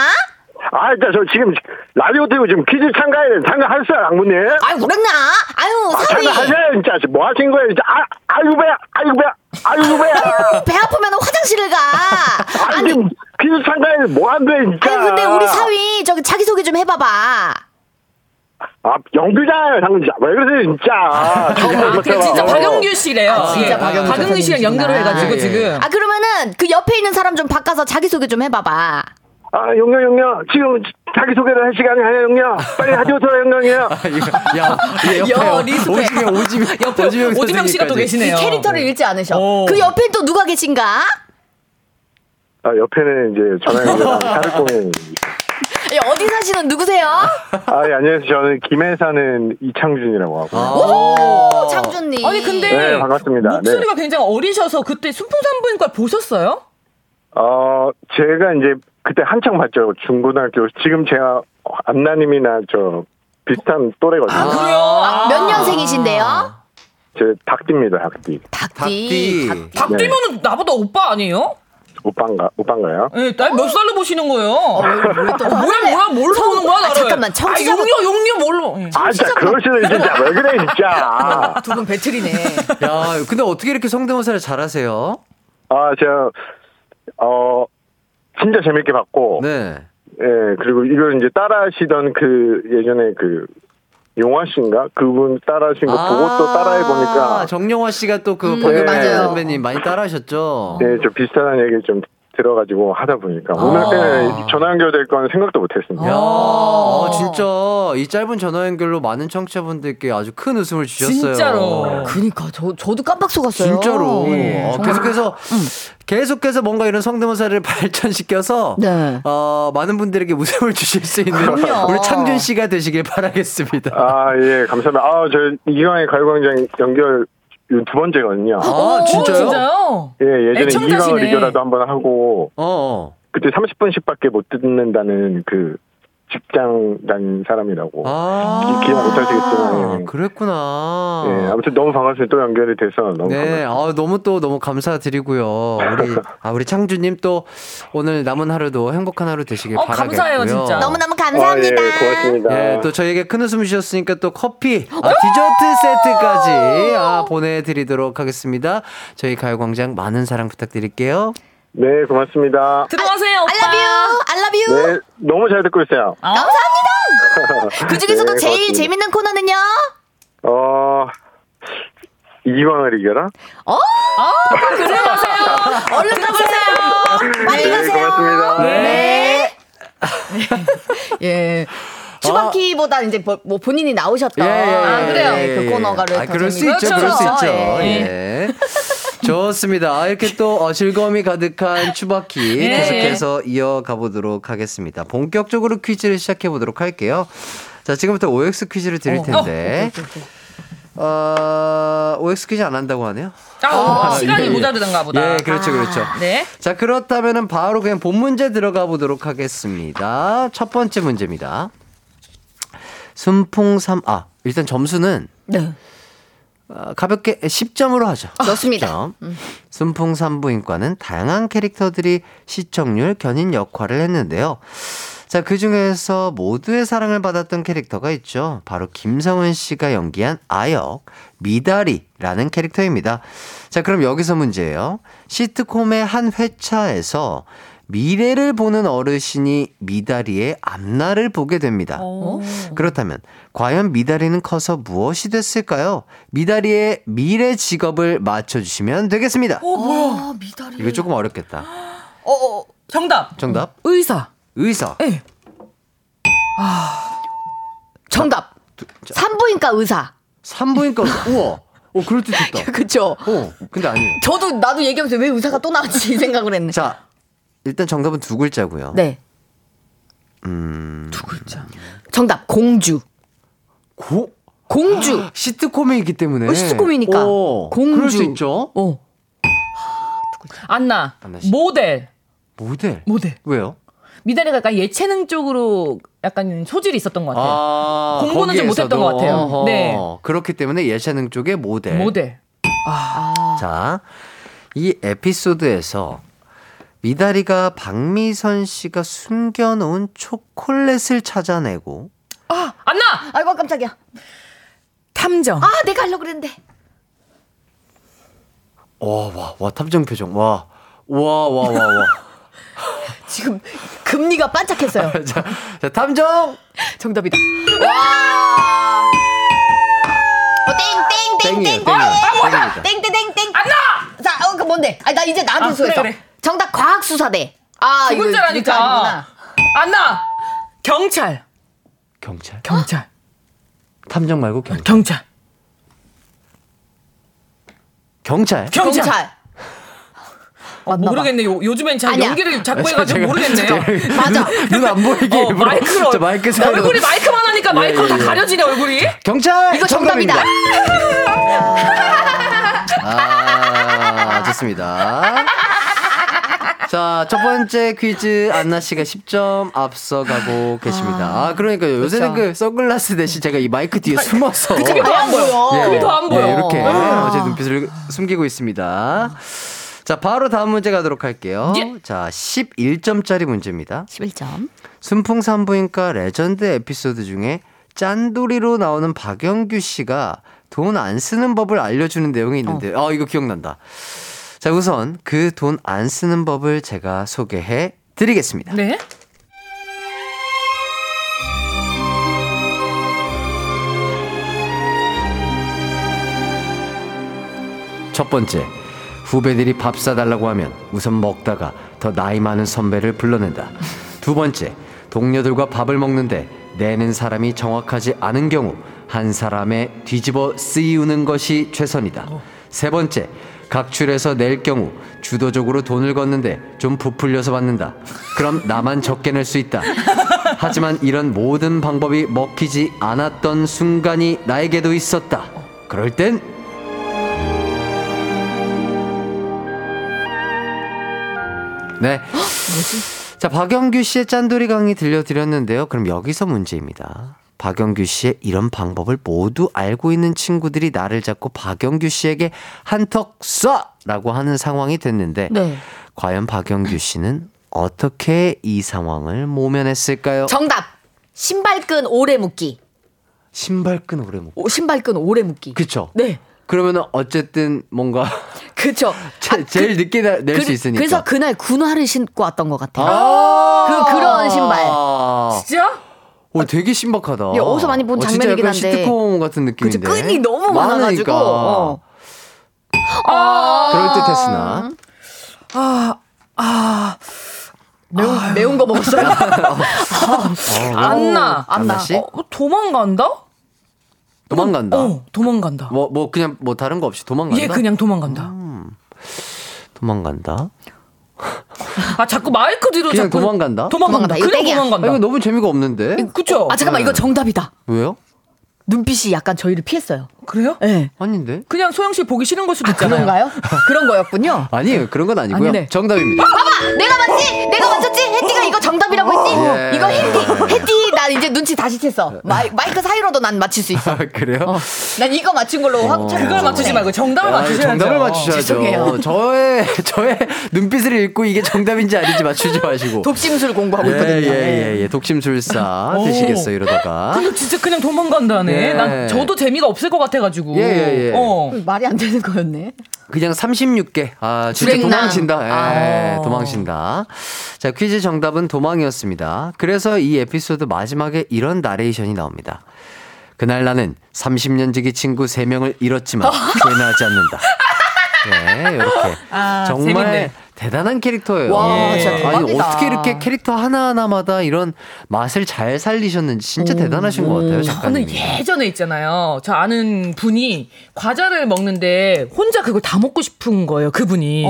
아, 진짜 저 지금 라디오 들고 지금 퀴즈 참가해야 돼. 참가하셨어요, 장모님?
아유, 그랬나? 아유,
아,
사위.
참가하셔요, 진짜. 지금 뭐 하신 거예요, 진짜. 아, 아이고, 배야. 아이고, 배야. 아이고, 배야.
배 아프면 화장실을 가.
아니,
아니,
퀴즈 참가해야 돼. 뭐 한대, 진짜.
아니, 근데 우리 사위, 저기 자기소개 좀 해봐봐.
아, 영규잖아요, 장모님. 진짜. 왜 그러세요, 진짜. 처음
아, 그. 진짜 박영규 씨래요.
아, 진짜
예.
박영규
박영규 씨랑 연결을 해가지고
예, 예.
지금.
아, 그러면은 그 옆에 있는 사람 좀 바꿔서 자기소개 좀 해봐봐.
아, 용녀, 용녀. 지금 자기소개를 할 시간이 아니야, 용녀. 빨리 하디오서 용녀요.
야, 야,
여, 리스펙.
오지명, 오지명.
옆에 오지명 씨가 또 계시네요.
캐릭터를 읽지 않으셔.
오.
그 옆에 또 누가 계신가?
아, 옆에는 이제 전화 연결한 사르공연.
예, 어디 사시는 누구세요?
아, 예, 안녕하세요. 저는 김해 사는 이창준이라고 하고.
오, 장준님.
아니 근데
네, 반갑습니다.
목소리가 굉장히 어리셔서 그때 순풍산부인과 보셨어요?
어, 제가 이제 그때 한창 봤죠. 중고등학교. 지금 제가 안나님이나 저 비슷한 또래거든요.
그래요?
아, 몇 년생이신데요?
제 닭띠입니다, 닭띠.
닭띠.
닭띠.
박디모는 나보다 오빠 아니에요?
오빠인가, 오빠인가요?
예, 날몇 살로 보시는 거예요?
어, 왜또
아, 뭐야 뭐야 뭘로
청-
보는 거야
아,
나를?
잠깐만, 청취자-
아, 용녀 용녀 뭘로? 예.
아, 진짜 그러시네, 진짜. 왜 그래, 진짜.
두 분 배틀이네.
야, 근데 어떻게 이렇게 성대모사를 잘하세요?
아, 제가, 어, 진짜 재밌게 봤고.
네.
예, 그리고 이걸 이제 따라 하시던 그 예전에 그 용화 씨인가? 그분 따라 하신 거 보고 또 따라해 보니까
정영화 씨가 또그
음,
박영규
맞아요.
선배님 많이 따라하셨죠?
예, 좀 비슷한 얘기를 좀 들어가지고 하다 보니까
아.
오늘 때문에 전화 연결될 건 생각도 못했습니다.
야, 아, 진짜 이 짧은 전화 연결로 많은 청취자분들께 아주 큰 웃음을 주셨어요.
진짜로.
그니까 저 저도 깜빡 속았어요.
진짜로.
예,
어,
정말.
계속해서 계속해서 뭔가 이런 성대모사를 발전시켜서
네.
어, 많은 분들에게 웃음을 주실 수 있는
그럼요.
우리 창준 씨가 되시길 바라겠습니다.
아, 예, 감사합니다. 아, 저 이기광의 가요광장 연결 이거 두 번째거든요.
아,
오,
진짜요?
진짜요?
예, 예전에
애청자시네.
이기광을 이겨라도 한번 하고
어, 어.
그때 30분씩밖에 못 듣는다는 그 직장 다닌 사람이라고.
아,
기- 기억 못하시겠지만.
그랬구나.
예, 아무튼 너무 반갑습니다. 또 연결이 돼서 너무
네,
반갑습니다.
아, 너무 또 너무 감사드리고요. 우리 아 우리 창주님 또 오늘 남은 하루도 행복한 하루 되시길
어,
바라겠고요.
감사해요, 진짜.
너무너무
아, 예,
감사합니다.
고맙습니다.
예, 또 저희에게 큰 웃음 주셨으니까 또 커피, 아, 디저트 세트까지 아, 보내드리도록 하겠습니다. 저희 가요광장 많은 사랑 부탁드릴게요.
네, 고맙습니다.
들어가세요, 오빠.
I love you. I love you.
네, 너무 잘 듣고 있어요.
감사합니다. 그 중에서도
네,
제일
고맙습니다.
재밌는 코너는요?
어, 이기광을 이겨라?
어?
들어가세요.
얼른 가세요. 빨리
네,
가세요.
고맙습니다.
네. 예. 추바키보다 이제 뭐, 뭐 본인이 나오셨던
예, 예, 예,
아, 그래요.
예, 예.
그 코너가
아, 그럴 수 있죠,
그렇죠.
그럴 수 있죠.
예.
예. 좋습니다. 아, 이렇게 또 어, 즐거움이 가득한 추바키
예.
계속해서 이어가 보도록 하겠습니다. 본격적으로 퀴즈를 시작해 보도록 할게요. 자, 지금부터 OX 퀴즈를 드릴 텐데. 어, OX 퀴즈 안 한다고 하네요.
아, 시간이
예, 예.
모자르던가 보다.
예, 그렇죠, 그렇죠.
네.
자, 그렇다면은 바로 그냥 본 문제 들어가 보도록 하겠습니다. 첫 번째 문제입니다. 순풍삼, 아, 일단 점수는
네.
어, 가볍게 10점으로 하죠.
좋습니다.
10점. 순풍 산부인과는 다양한 캐릭터들이 시청률 견인 역할을 했는데요. 자, 그 중에서 모두의 사랑을 받았던 캐릭터가 있죠. 바로 김성은 씨가 연기한 아역, 미다리라는 캐릭터입니다. 자, 그럼 여기서 문제예요. 시트콤의 한 회차에서 미래를 보는 어르신이 미다리의 앞날을 보게 됩니다.
어.
그렇다면 과연 미다리는 커서 무엇이 됐을까요? 미다리의 미래 직업을 맞춰주시면 되겠습니다.
어, 뭐야?
아, 미다리.
이거 조금 어렵겠다.
어, 어,
정답.
정답?
의사.
의사.
예.
정답. 산부인과 의사.
산부인과 의사. 우와. 어, 그럴 듯 있다.
그쵸?
어, 근데 아니에요.
저도 나도 얘기하면서 왜 의사가 또 나왔지 이 생각을 했네.
자, 일단 정답은 두 글자고요.
네.
음,
두 글자.
정답 공주.
고
공주.
시트콤이기 때문에.
어, 시트콤이니까.
오,
공주.
그럴 수 있죠.
어.
안나.
안나 씨.
모델.
모델.
모델.
왜요?
미다리가 약간 예체능 쪽으로 약간 소질이 있었던 것 같아요.
아,
공부는 좀. 못했던 것 같아요.
어허.
네.
그렇기 때문에 예체능 쪽의 모델.
모델.
자, 이 에피소드에서 미다리가 박미선 씨가 숨겨놓은 초콜릿을 찾아내고
아, 안나.
아이고 깜짝이야.
탐정.
아 내가 하려고 그랬는데.
와, 와, 와, 탐정 표정. 와, 와, 와, 와, 와.
지금 금리가 반짝했어요.
자, 자, 탐정!
정답이다. 와. 어, 땡 땡 땡 땡.
땡이에요, 땡이에요. 땡입니다.
땡땡땡땡. 안나. 자, 어, 그 뭔데? 아니 나 이제 나한테
아,
수했어.
그래, 그래.
정답 과학수사대. 아
두 글자라니까. 안나. 경찰.
경찰?
경찰.
탐정 말고 경찰.
경찰.
경찰?
경찰.
경찰.
어, 모르겠네. 요, 요즘엔 잘
아니야.
연기를 자꾸 해가지고 모르겠네요.
맞아.
눈 안 보이게
어. 마이크로.
저 마이크 사이로.
얼굴이 마이크만 하니까 마이크로
예,
다
예.
가려지네, 얼굴이.
경찰!
이거 정답이다.
아, 좋습니다. 자, 첫 번째 퀴즈 안나 씨가 10점 앞서가고 계십니다. 아, 그러니까요. 요새는 그 선글라스 대신 제가 이 마이크 뒤에 숨어서
그게 더안 보여.
예,
그게 더안 보여.
예, 이렇게
아.
제 눈빛을 숨기고 있습니다. 자, 바로 다음 문제 가도록 할게요.
예.
자, 11점짜리 문제입니다.
11점.
순풍산부인과 레전드 에피소드 중에 짠돌이로 나오는 박영규 씨가 돈 안 쓰는 법을 알려주는 내용이 있는데, 어, 이거 기억난다. 자, 우선 그 돈 안 쓰는 법을 제가 소개해 드리겠습니다.
네.
첫 번째, 후배들이 밥 사달라고 하면 우선 먹다가 더 나이 많은 선배를 불러낸다. 두 번째, 동료들과 밥을 먹는데 내는 사람이 정확하지 않은 경우 한 사람에 뒤집어 쓰이우는 것이 최선이다. 세 번째, 각출해서 낼 경우 주도적으로 돈을 걷는데 좀 부풀려서 받는다. 그럼 나만 적게 낼 수 있다. 하지만 이런 모든 방법이 먹히지 않았던 순간이 나에게도 있었다. 그럴 땐 네. 자, 박영규 씨의 짠돌이 강의 들려드렸는데요. 그럼 여기서 문제입니다. 박영규 씨의 이런 방법을 모두 알고 있는 친구들이 나를 잡고 박영규 씨에게 한턱 쏴! 라고 하는 상황이 됐는데,
네.
과연 박영규 씨는 어떻게 이 상황을 모면했을까요?
정답. 신발끈 오래 묶기.
신발끈 오래 묶.
오, 신발끈 오래 묶기.
그쵸?
네.
그러면은 어쨌든 뭔가
그쵸.
제, 제일 늦게 낼수
그-
있으니까.
그래서 그날 군화를 신고 왔던 것 같아요.
아~
그- 그런 신발.
진짜?
오, 되게 신박하다.
이게 어디서 많이 본
어, 진짜
장면이긴 한데.
시트콤 같은 느낌인데.
그쵸. 끈이 너무 많아가지고. 어.
그럴 듯했으나.
매운, 매운 거 먹었어요?
안 나.
안나 씨?
어, 도망간다?
도망간다.
어, 도망간다.
뭐, 뭐, 그냥 뭐 다른 거 없이 도망간다.
얘 그냥 도망간다.
음. 도망간다.
아, 자꾸 마이크 뒤로
그냥
자꾸
도망간다?
도망간다.
도망간다. 이거
그냥
땡이야.
아,
도망간다.
이거 너무 재미가 없는데?
그쵸?
아, 잠깐만. 이거 정답이다.
왜요?
눈빛이 약간 저희를 피했어요.
그래요?
네.
아닌데?
그냥 소영 씨 보기 싫은 걸 수도 있잖아요.
그런가요? 그런 거였군요.
아니에요. 그런 건 아니고요.
아니 네.
정답입니다.
봐봐! 내가 맞지? 내가 맞췄지? 혜띠가 이거 정답이라고 했지?
예.
이거 혜띠, 혜띠, 나 이제 눈치 다시 챘어. 마이, 마이크 사이로도 난 맞출 수 있어.
그래요?
어. 난 이거 맞춘 걸로 확 차-
그걸 맞추지 말고 정답을
아,
맞추셔야죠.
정답을 맞추셔야죠.
죄송해요.
저의 저의 눈빛을 읽고 이게 정답인지 아닌지 맞추지 마시고.
독심술 공부하고
예,
있거든요.
예, 예, 예. 독심술사
오.
되시겠어요, 이러다가.
근데 진짜 그냥 도망간다네.
예.
난 저도 재미가 없을 것 같아 가지고.
예, 예, 예.
어.
말이 안 되는 거였네.
그냥 36계. 아, 진짜
줄행랑.
도망친다. 예,
아.
도망친다. 자, 퀴즈 정답은 도망이었습니다. 그래서 이 에피소드 마지막에 이런 나레이션이 나옵니다. 그날 나는 30년 지기 친구 3명을 잃었지만 후회하지 않는다. 네, 이렇게.
아,
정말
재밌네.
대단한 캐릭터예요.
와,
진짜
아니,
대박이다.
어떻게 이렇게 캐릭터 하나하나마다 이런 맛을 잘 살리셨는지 진짜 대단하신 것 같아요,
저는
작가님이.
예전에 있잖아요. 저 아는 분이 과자를 먹는데 혼자 그걸 다 먹고 싶은 거예요. 그분이.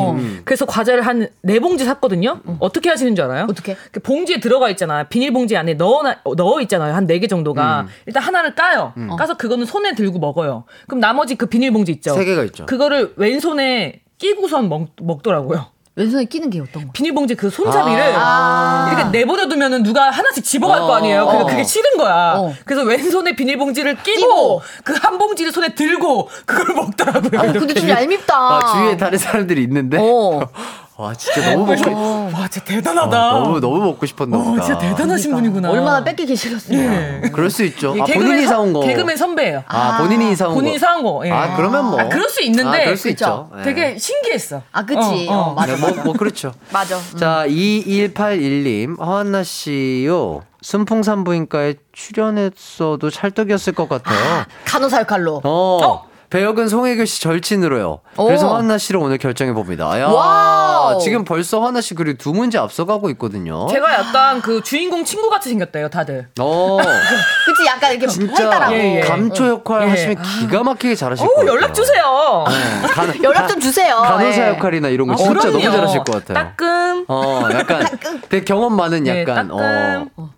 그래서 과자를 한 네 봉지 샀거든요. 어떻게 하시는 줄 알아요?
어떻게?
그 봉지에 들어가 있잖아요. 비닐봉지 안에 넣어 넣어 있잖아요. 한 네 개 정도가. 일단 하나를 까요. 까서 그거는 손에 들고 먹어요. 그럼 나머지 그 비닐봉지 있죠.
세 개가 있죠.
그거를 왼손에 끼고선 먹, 먹더라고요.
왼손에 끼는 게 어떤 거?
비닐봉지 그 손잡이를
아.
이렇게 내버려 두면은 누가 하나씩 집어갈
어.
거 아니에요. 그래서 그게 싫은 거야.
어.
그래서 왼손에 비닐봉지를 끼고,
끼고.
그 한 봉지를 손에 들고 그걸 먹더라고요.
아. 근데 좀 얄밉다.
아, 주위에 다른 사람들이 있는데.
어.
와, 진짜 너무 먹고 싶
와, 진짜 대단하다.
너무 너무 먹고 싶었나
어,
보다.
진짜 대단하신 분이구나.
얼마나 뺏기기 싫었어요.
예.
그럴 수 있죠.
이
아, 본인이
선-
사온 거.
개그맨 선배예요.
아, 본인이 사온
본인이
거.
사온 거. 예.
아, 그러면 뭐.
아, 그럴 수 있는데.
아, 그럴 수
그쵸?
있죠. 예.
되게 신기했어.
아, 그치.
어, 어.
어, 맞아.
네, 뭐, 뭐, 그렇죠.
맞아.
자, 2181님, 허한나 씨요. 순풍산부인과에 출연했어도 찰떡이었을 것 같아요.
간호사 역할로.
어. 배역은 송혜교 씨 절친으로요. 그래서
오.
허한나 씨를 오늘 결정해 봅니다. 야,
와우.
지금 벌써 허한나 씨 그리고 두 문제 앞서가고 있거든요.
제가 약간 그 주인공 친구 같이 생겼대요, 다들.
어,
그치, 약간 이렇게
진짜.
예, 예.
감초 역할
예.
하시면 기가 막히게 잘하실 것
어,
같아요.
연락 주세요.
네, 간-
연락 좀 주세요.
간호사
예.
역할이나 이런 거
아,
진짜
그럼요.
너무 잘하실 것 같아요.
따끔.
어, 약간 되게 경험 많은
네,
약간
따끔.
어.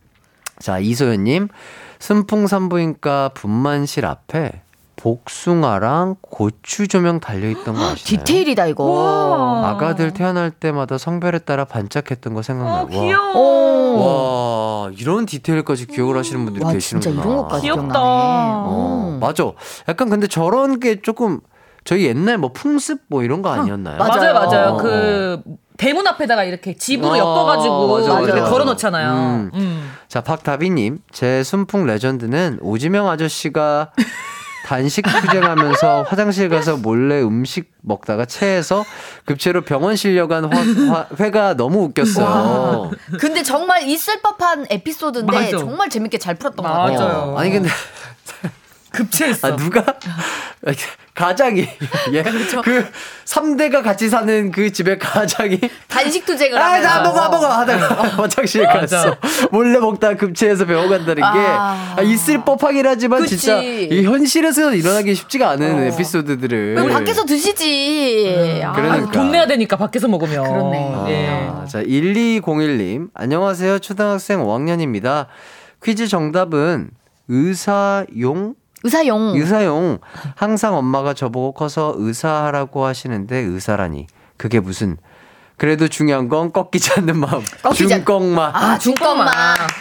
자, 이소연님. 순풍산부인과 분만실 앞에 복숭아랑 고추 조명 달려있던 거 아시나요?
디테일이다, 이거.
와.
아가들 태어날 때마다 성별에 따라 반짝했던 거 생각나요.
어, 귀여워.
오.
와, 이런 디테일까지 기억을 하시는 분들이
와,
계시는구나.
진짜 이런 것까지
귀엽다.
기억나네.
어, 맞아. 약간 근데 저런 게 조금 저희 옛날 뭐 풍습 뭐 이런 거 아니었나요?
맞아요,
맞아요.
맞아요.
어.
그 대문 앞에다가 이렇게 집으로
어,
엮어가지고
맞아,
이렇게
맞아.
걸어놓잖아요.
음.
음.
자, 박다비님, 제 순풍 레전드는 오지명 아저씨가 단식 투쟁하면서 화장실 가서 몰래 음식 먹다가 체해서 급체로 병원 실려간 화, 화- 회가 너무 웃겼어요.
근데 정말 있을 법한 에피소드인데
맞아.
정말 재밌게 잘 풀었던 것
맞아요.
같아요.
어, 아니 근데
급체했어.
아, 누가 가장이 예? 그 3대가 같이 사는 그 집에 가장이
단식 투쟁을
아,
하면서.
나 먹어, 먹어 하다가 화장실 갔어. 몰래 먹다가 급체해서 병원 간다는 게
아.
아, 있을 법하긴 하지만
그치.
진짜 이 현실에서 일어나기 쉽지가 않은 에피소드들을.
그럼 밖에서 드시지. 아,
그러니까.
아, 돈 내야 되니까 밖에서 먹으면.
그렇네.
예.
아, 자, 1201님. 안녕하세요. 초등학생 5학년입니다. 퀴즈 정답은 의사용?
의사용.
의사용. 항상 엄마가 저보고 커서 의사하라고 하시는데 의사라니. 그게 무슨. 그래도 중요한 건 꺾이지 않는 마음.
꺾이지 않-
중꺾마.
아, 중꺾마.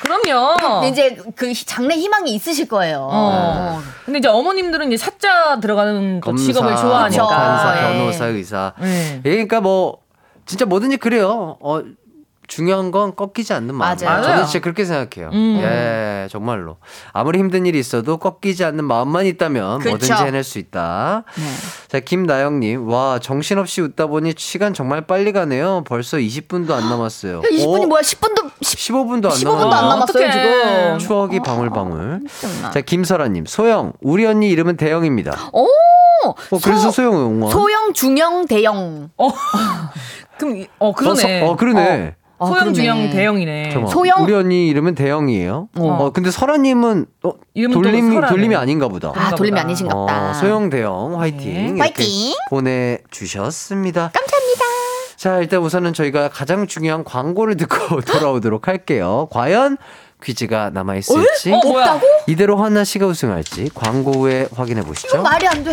그럼요.
이제 그 장래 희망이 있으실 거예요.
어. 근데 이제 어머님들은 이제 사자 들어가는 그
검사,
직업을 좋아하니까.
판사,
예.
변호사, 의사.
네.
예, 그러니까 뭐 진짜 뭐든지 그래요. 어 중요한 건 꺾이지 않는 마음.
맞아요.
저는 진짜 그렇게 생각해요.
음.
예, 정말로. 아무리 힘든 일이 있어도 꺾이지 않는 마음만 있다면
그쵸.
뭐든지 해낼 수 있다.
네.
자, 김나영님. 와, 정신없이 웃다 보니 시간 정말 빨리 가네요. 벌써 20분도 안 남았어요.
야, 20분이
어?
뭐야? 10분도
15분도 안
15분도 안
남았어요.
남았어요,
어떡해.
지금.
추억이 방울방울.
정말.
자, 김설아님. 소영. 우리 언니 이름은 대영입니다.
오!
어, 그래서 소영 응원.
소형, 중형, 대형.
어. 그럼, 이- 어, 그러네.
어, 서- 어, 그러네.
아,
소형,
그러네.
중형, 대형이네.
잠깐만.
소영?
우리 언니 이름은 대영이에요. 어,
어.
근데 설아님은 어,
이름은 또
돌림이
설아네.
돌림이 아닌가 보다.
아, 돌림이
보다.
아니신갑다.
어, 소영 대영 화이팅.
네.
화이팅.
보내주셨습니다.
감사합니다.
자 일단 우선은 저희가 가장 중요한 광고를 듣고 돌아오도록 할게요. 과연 퀴즈가 남아 있을지
어, 뭐야?
없다고?
이대로 한나 씨가 우승할지 광고 후에 확인해 보시죠.
말이 안 돼.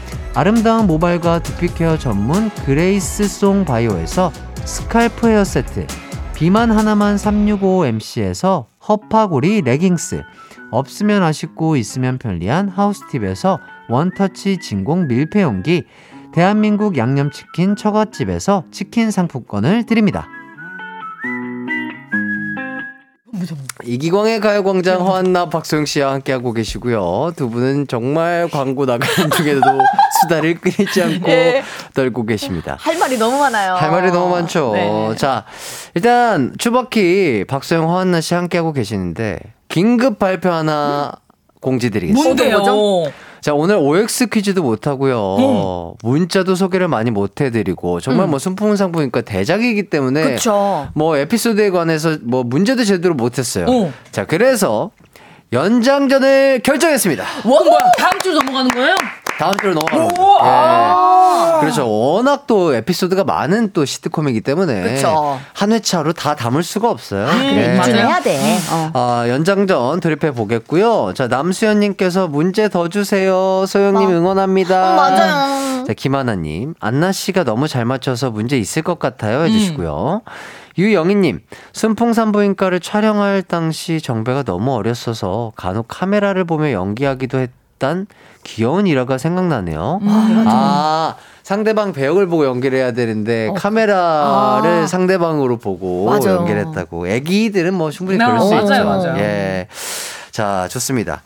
아름다운 모발과 두피 케어 전문 그레이스 송 바이오에서 스칼프 헤어 세트, 비만 하나만 365MC에서 허파고리 레깅스, 없으면 아쉽고 있으면 편리한 하우스팁에서 원터치 진공 밀폐용기, 대한민국 양념치킨 처갓집에서 치킨 상품권을 드립니다. 이기광의 가요광장 허한나 박소영 씨와 함께하고 계시고요. 두 분은 정말 광고 나가는 중에도 수다를 끊이지 않고
예.
떨고 계십니다.
할 말이 너무 많아요.
할 말이 너무 많죠.
네.
자, 일단 추바키 박소영 허한나 씨 함께하고 계시는데 긴급 발표 하나 공지드리겠습니다.
뭔데요?
자, 오늘 OX 퀴즈도 못하고요. 문자도 소개를 많이 못해드리고, 정말 뭐 순풍 상품이니까 대작이기 때문에.
그쵸.
뭐 에피소드에 관해서 뭐 문제도 제대로 못했어요.
어.
자, 그래서 연장전을 결정했습니다.
와, 뭐야? 다음 주 넘어가는 거예요?
다음 주로 넘어가는
오,
거예요.
아.
예. 그렇죠. 워낙 또 에피소드가 많은 또 시트콤이기 때문에
그쵸.
한 회차로 다 담을 수가 없어요.
그래,
예.
이주해야 돼. 어.
아, 연장전 돌입해 보겠고요. 자, 남수현님께서 문제 더 주세요. 소영님 응원합니다.
어, 맞아요.
자, 김하나님, 안나 씨가 너무 잘 맞춰서 문제 있을 것 같아요. 해주시고요. 유영희님, 순풍산부인과를 촬영할 당시 정배가 너무 어렸어서 간혹 카메라를 보며 연기하기도 했 단 귀여운 일화가 생각나네요. 아, 상대방 배역을 보고 연기를 해야 되는데 카메라를
아.
상대방으로 보고
맞아요.
연기를 했다고. 애기들은 뭐 충분히
네,
그럴 수
맞아요,
있죠.
맞아요.
예. 자, 좋습니다.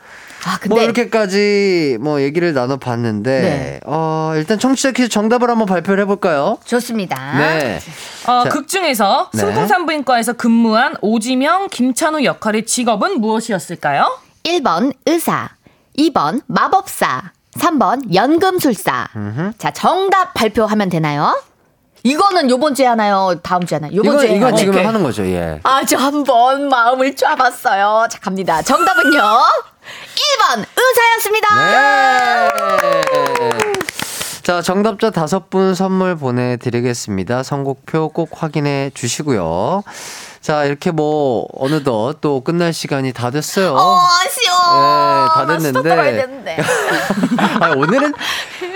아, 근데
뭐 이렇게까지 뭐 얘기를 나눠봤는데
네.
어 일단 청취자 퀴즈 정답을 한번 발표를 해볼까요?
좋습니다.
네.
어,
자.
극 중에서
네.
순풍산부인과에서 근무한 오지명, 김찬우 역할의 직업은 무엇이었을까요?
1번 의사, 2번 마법사, 3번 연금술사. 자, 정답 발표하면 되나요? 이거는 요번 주에 하나요? 다음 주에 하나요? 요번 주에
이건
하나요?
지금
오케이.
하는 거죠, 예.
아주 한번 마음을 쫙봤어요. 자, 갑니다. 정답은요. 1번 의사였습니다.
네. 자, 정답자 다섯 분 선물 보내드리겠습니다. 선곡표 꼭 확인해 주시고요. 자, 이렇게 뭐, 어느덧 또 끝날 시간이 다 됐어요.
어, 아쉬워.
네, 다 됐는데. 아, 오늘은,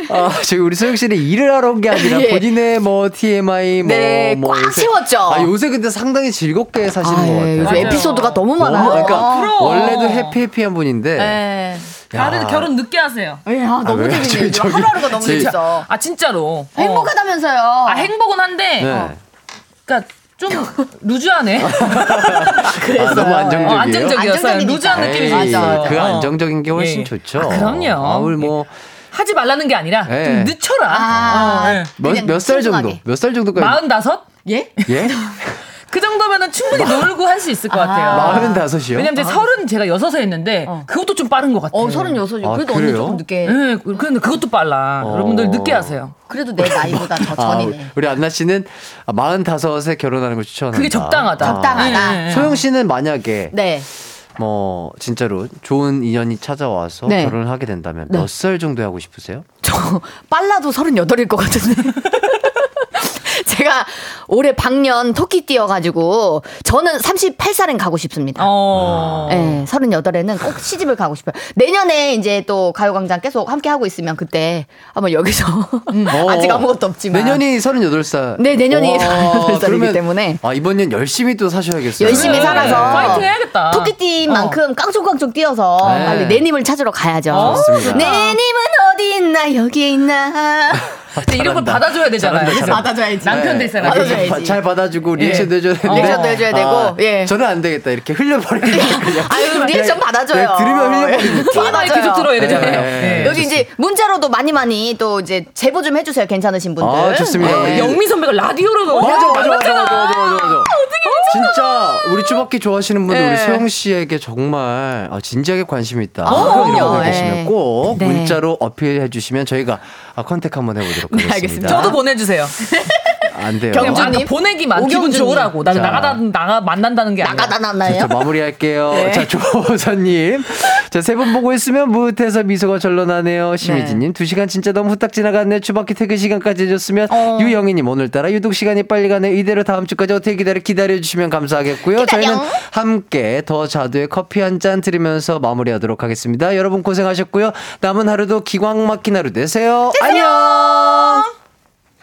아, 저희 우리 소영 씨는 일을 하러 온 게 아니라
예.
본인의 뭐, TMI, 뭐,
네,
뭐.
꽉
요새-
채웠죠?
아, 요새 근데 상당히 즐겁게 사시는
아,
것
예,
같아요.
요즘
맞아요.
에피소드가 너무 많아요.
너무, 그러니까,
부러워.
원래도 해피해피한 분인데.
네.
야.
다들 결혼 늦게 하세요.
야, 너무
왜요?
재밌네.
저기,
하루하루가 너무 재밌어.
아, 진짜로. 어.
행복하다면서요.
아, 행복은 한데,
네.
그니까 좀 루즈하네.
아, 너무 안정적이에요.
어, 안정적이었어요. 루즈한 느낌이
에이,
좀 있어요.
그
어.
안정적인 게 훨씬
예.
좋죠.
아, 그럼요.
아울 뭐,
하지 말라는 게 아니라
네.
좀 늦춰라.
아,
어, 예.
그냥
몇살 정도? 몇 살 정도까지?
마흔다섯?
예?
예?
그 정도면은 충분히 놀고 할 수 있을 것
아.
같아요.
마흔 다섯이요?
왜냐면 제 서른 제가 여섯에 했는데 그것도 좀 빠른 것 같아요.
어, 서른 여섯이.
아,
그래도 언니
그래요?
조금 늦게.
네, 그런데 그것도 빨라.
어.
여러분들 늦게 하세요.
그래도 내 나이보다 더
아,
전이네.
우리 안나 씨는 마흔 다섯에 결혼하는 걸 추천한다.
그게 적당하다.
적당하다.
네, 네.
소영 씨는 만약에
네.
뭐 진짜로 좋은 인연이 찾아와서
네.
결혼을 하게 된다면
네.
몇살 정도 하고 싶으세요?
저 빨라도 서른 여덟일 것 같은데. 제가 올해 방년 토끼 띄어가지고 저는 38살엔 가고 싶습니다.
어.
네, 38에는 꼭 시집을 가고 싶어요. 내년에 이제 또 가요광장 계속 함께 하고 있으면 그때 한번 여기서 아직 아무것도 없지만
어. 내년이 38살.
네, 내년이
와,
38살이기
그러면-
때문에
아, 이번 년 열심히 또 사셔야겠어요.
열심히
그래.
살아서
파이팅 해야겠다.
토끼띠만큼 깡총깡총 뛰어서
네.
빨리 내님을 찾으러 가야죠.
어.
내님은 어디 있나 여기에 있나
근데 이런 걸 받아줘야 되잖아요.
잘한다, 잘한다.
받아줘
남편
네.
되잖아요.
받아줘야지.
바- 잘 받아주고 리액션도 해줘야 되는데
리액션도 해줘야 되고, 예.
저는 안 되겠다 이렇게 흘려버리는 그냥
아유 리액션 받아줘요.
그냥 들으면 흘려버리는
TMI 계속 들어야 되잖아요.
네.
네.
여기 이제 문자로도 많이 많이 또 이제 제보 좀 해주세요. 괜찮으신 분들.
아 좋습니다
네.
영미 선배가 라디오로
맞아 맞아 맞아. 맞아 맞아 맞아 맞아 진짜 우리 쭈바퀴 좋아하시는 분들
네.
우리 소영 씨에게 정말 아, 진지하게 관심 있다
아.
분들
네.
계시면 꼭
네.
문자로 어필해 주시면 저희가 아, 컨택 한번 해보도록
네,
하겠습니다
알겠습니다.
저도 보내주세요.
안 돼요
경주님.
아까 보내기만 기분. 좋으라고. 나
자.
나가다 나가 만난다는 게.
나가다 났나요?
자, 마무리할게요.
네.
자, 조호선님. 자, 세 분 보고 있으면 무릇해서 미소가 절로 나네요. 심희진님, 두 시간 진짜 너무 후딱 지나갔네. 주바퀴 퇴근 시간까지 해줬으면.
어.
유영희님, 오늘따라 유독 시간이 빨리 가네. 이대로 다음 주까지 어떻게 기다려, 기다려주시면 감사하겠고요.
기다려.
저희는 함께 더 자두의 커피 한 잔 드리면서 마무리하도록 하겠습니다. 여러분 고생하셨고요. 남은 하루도 기광 막힌 하루 되세요. 안녕!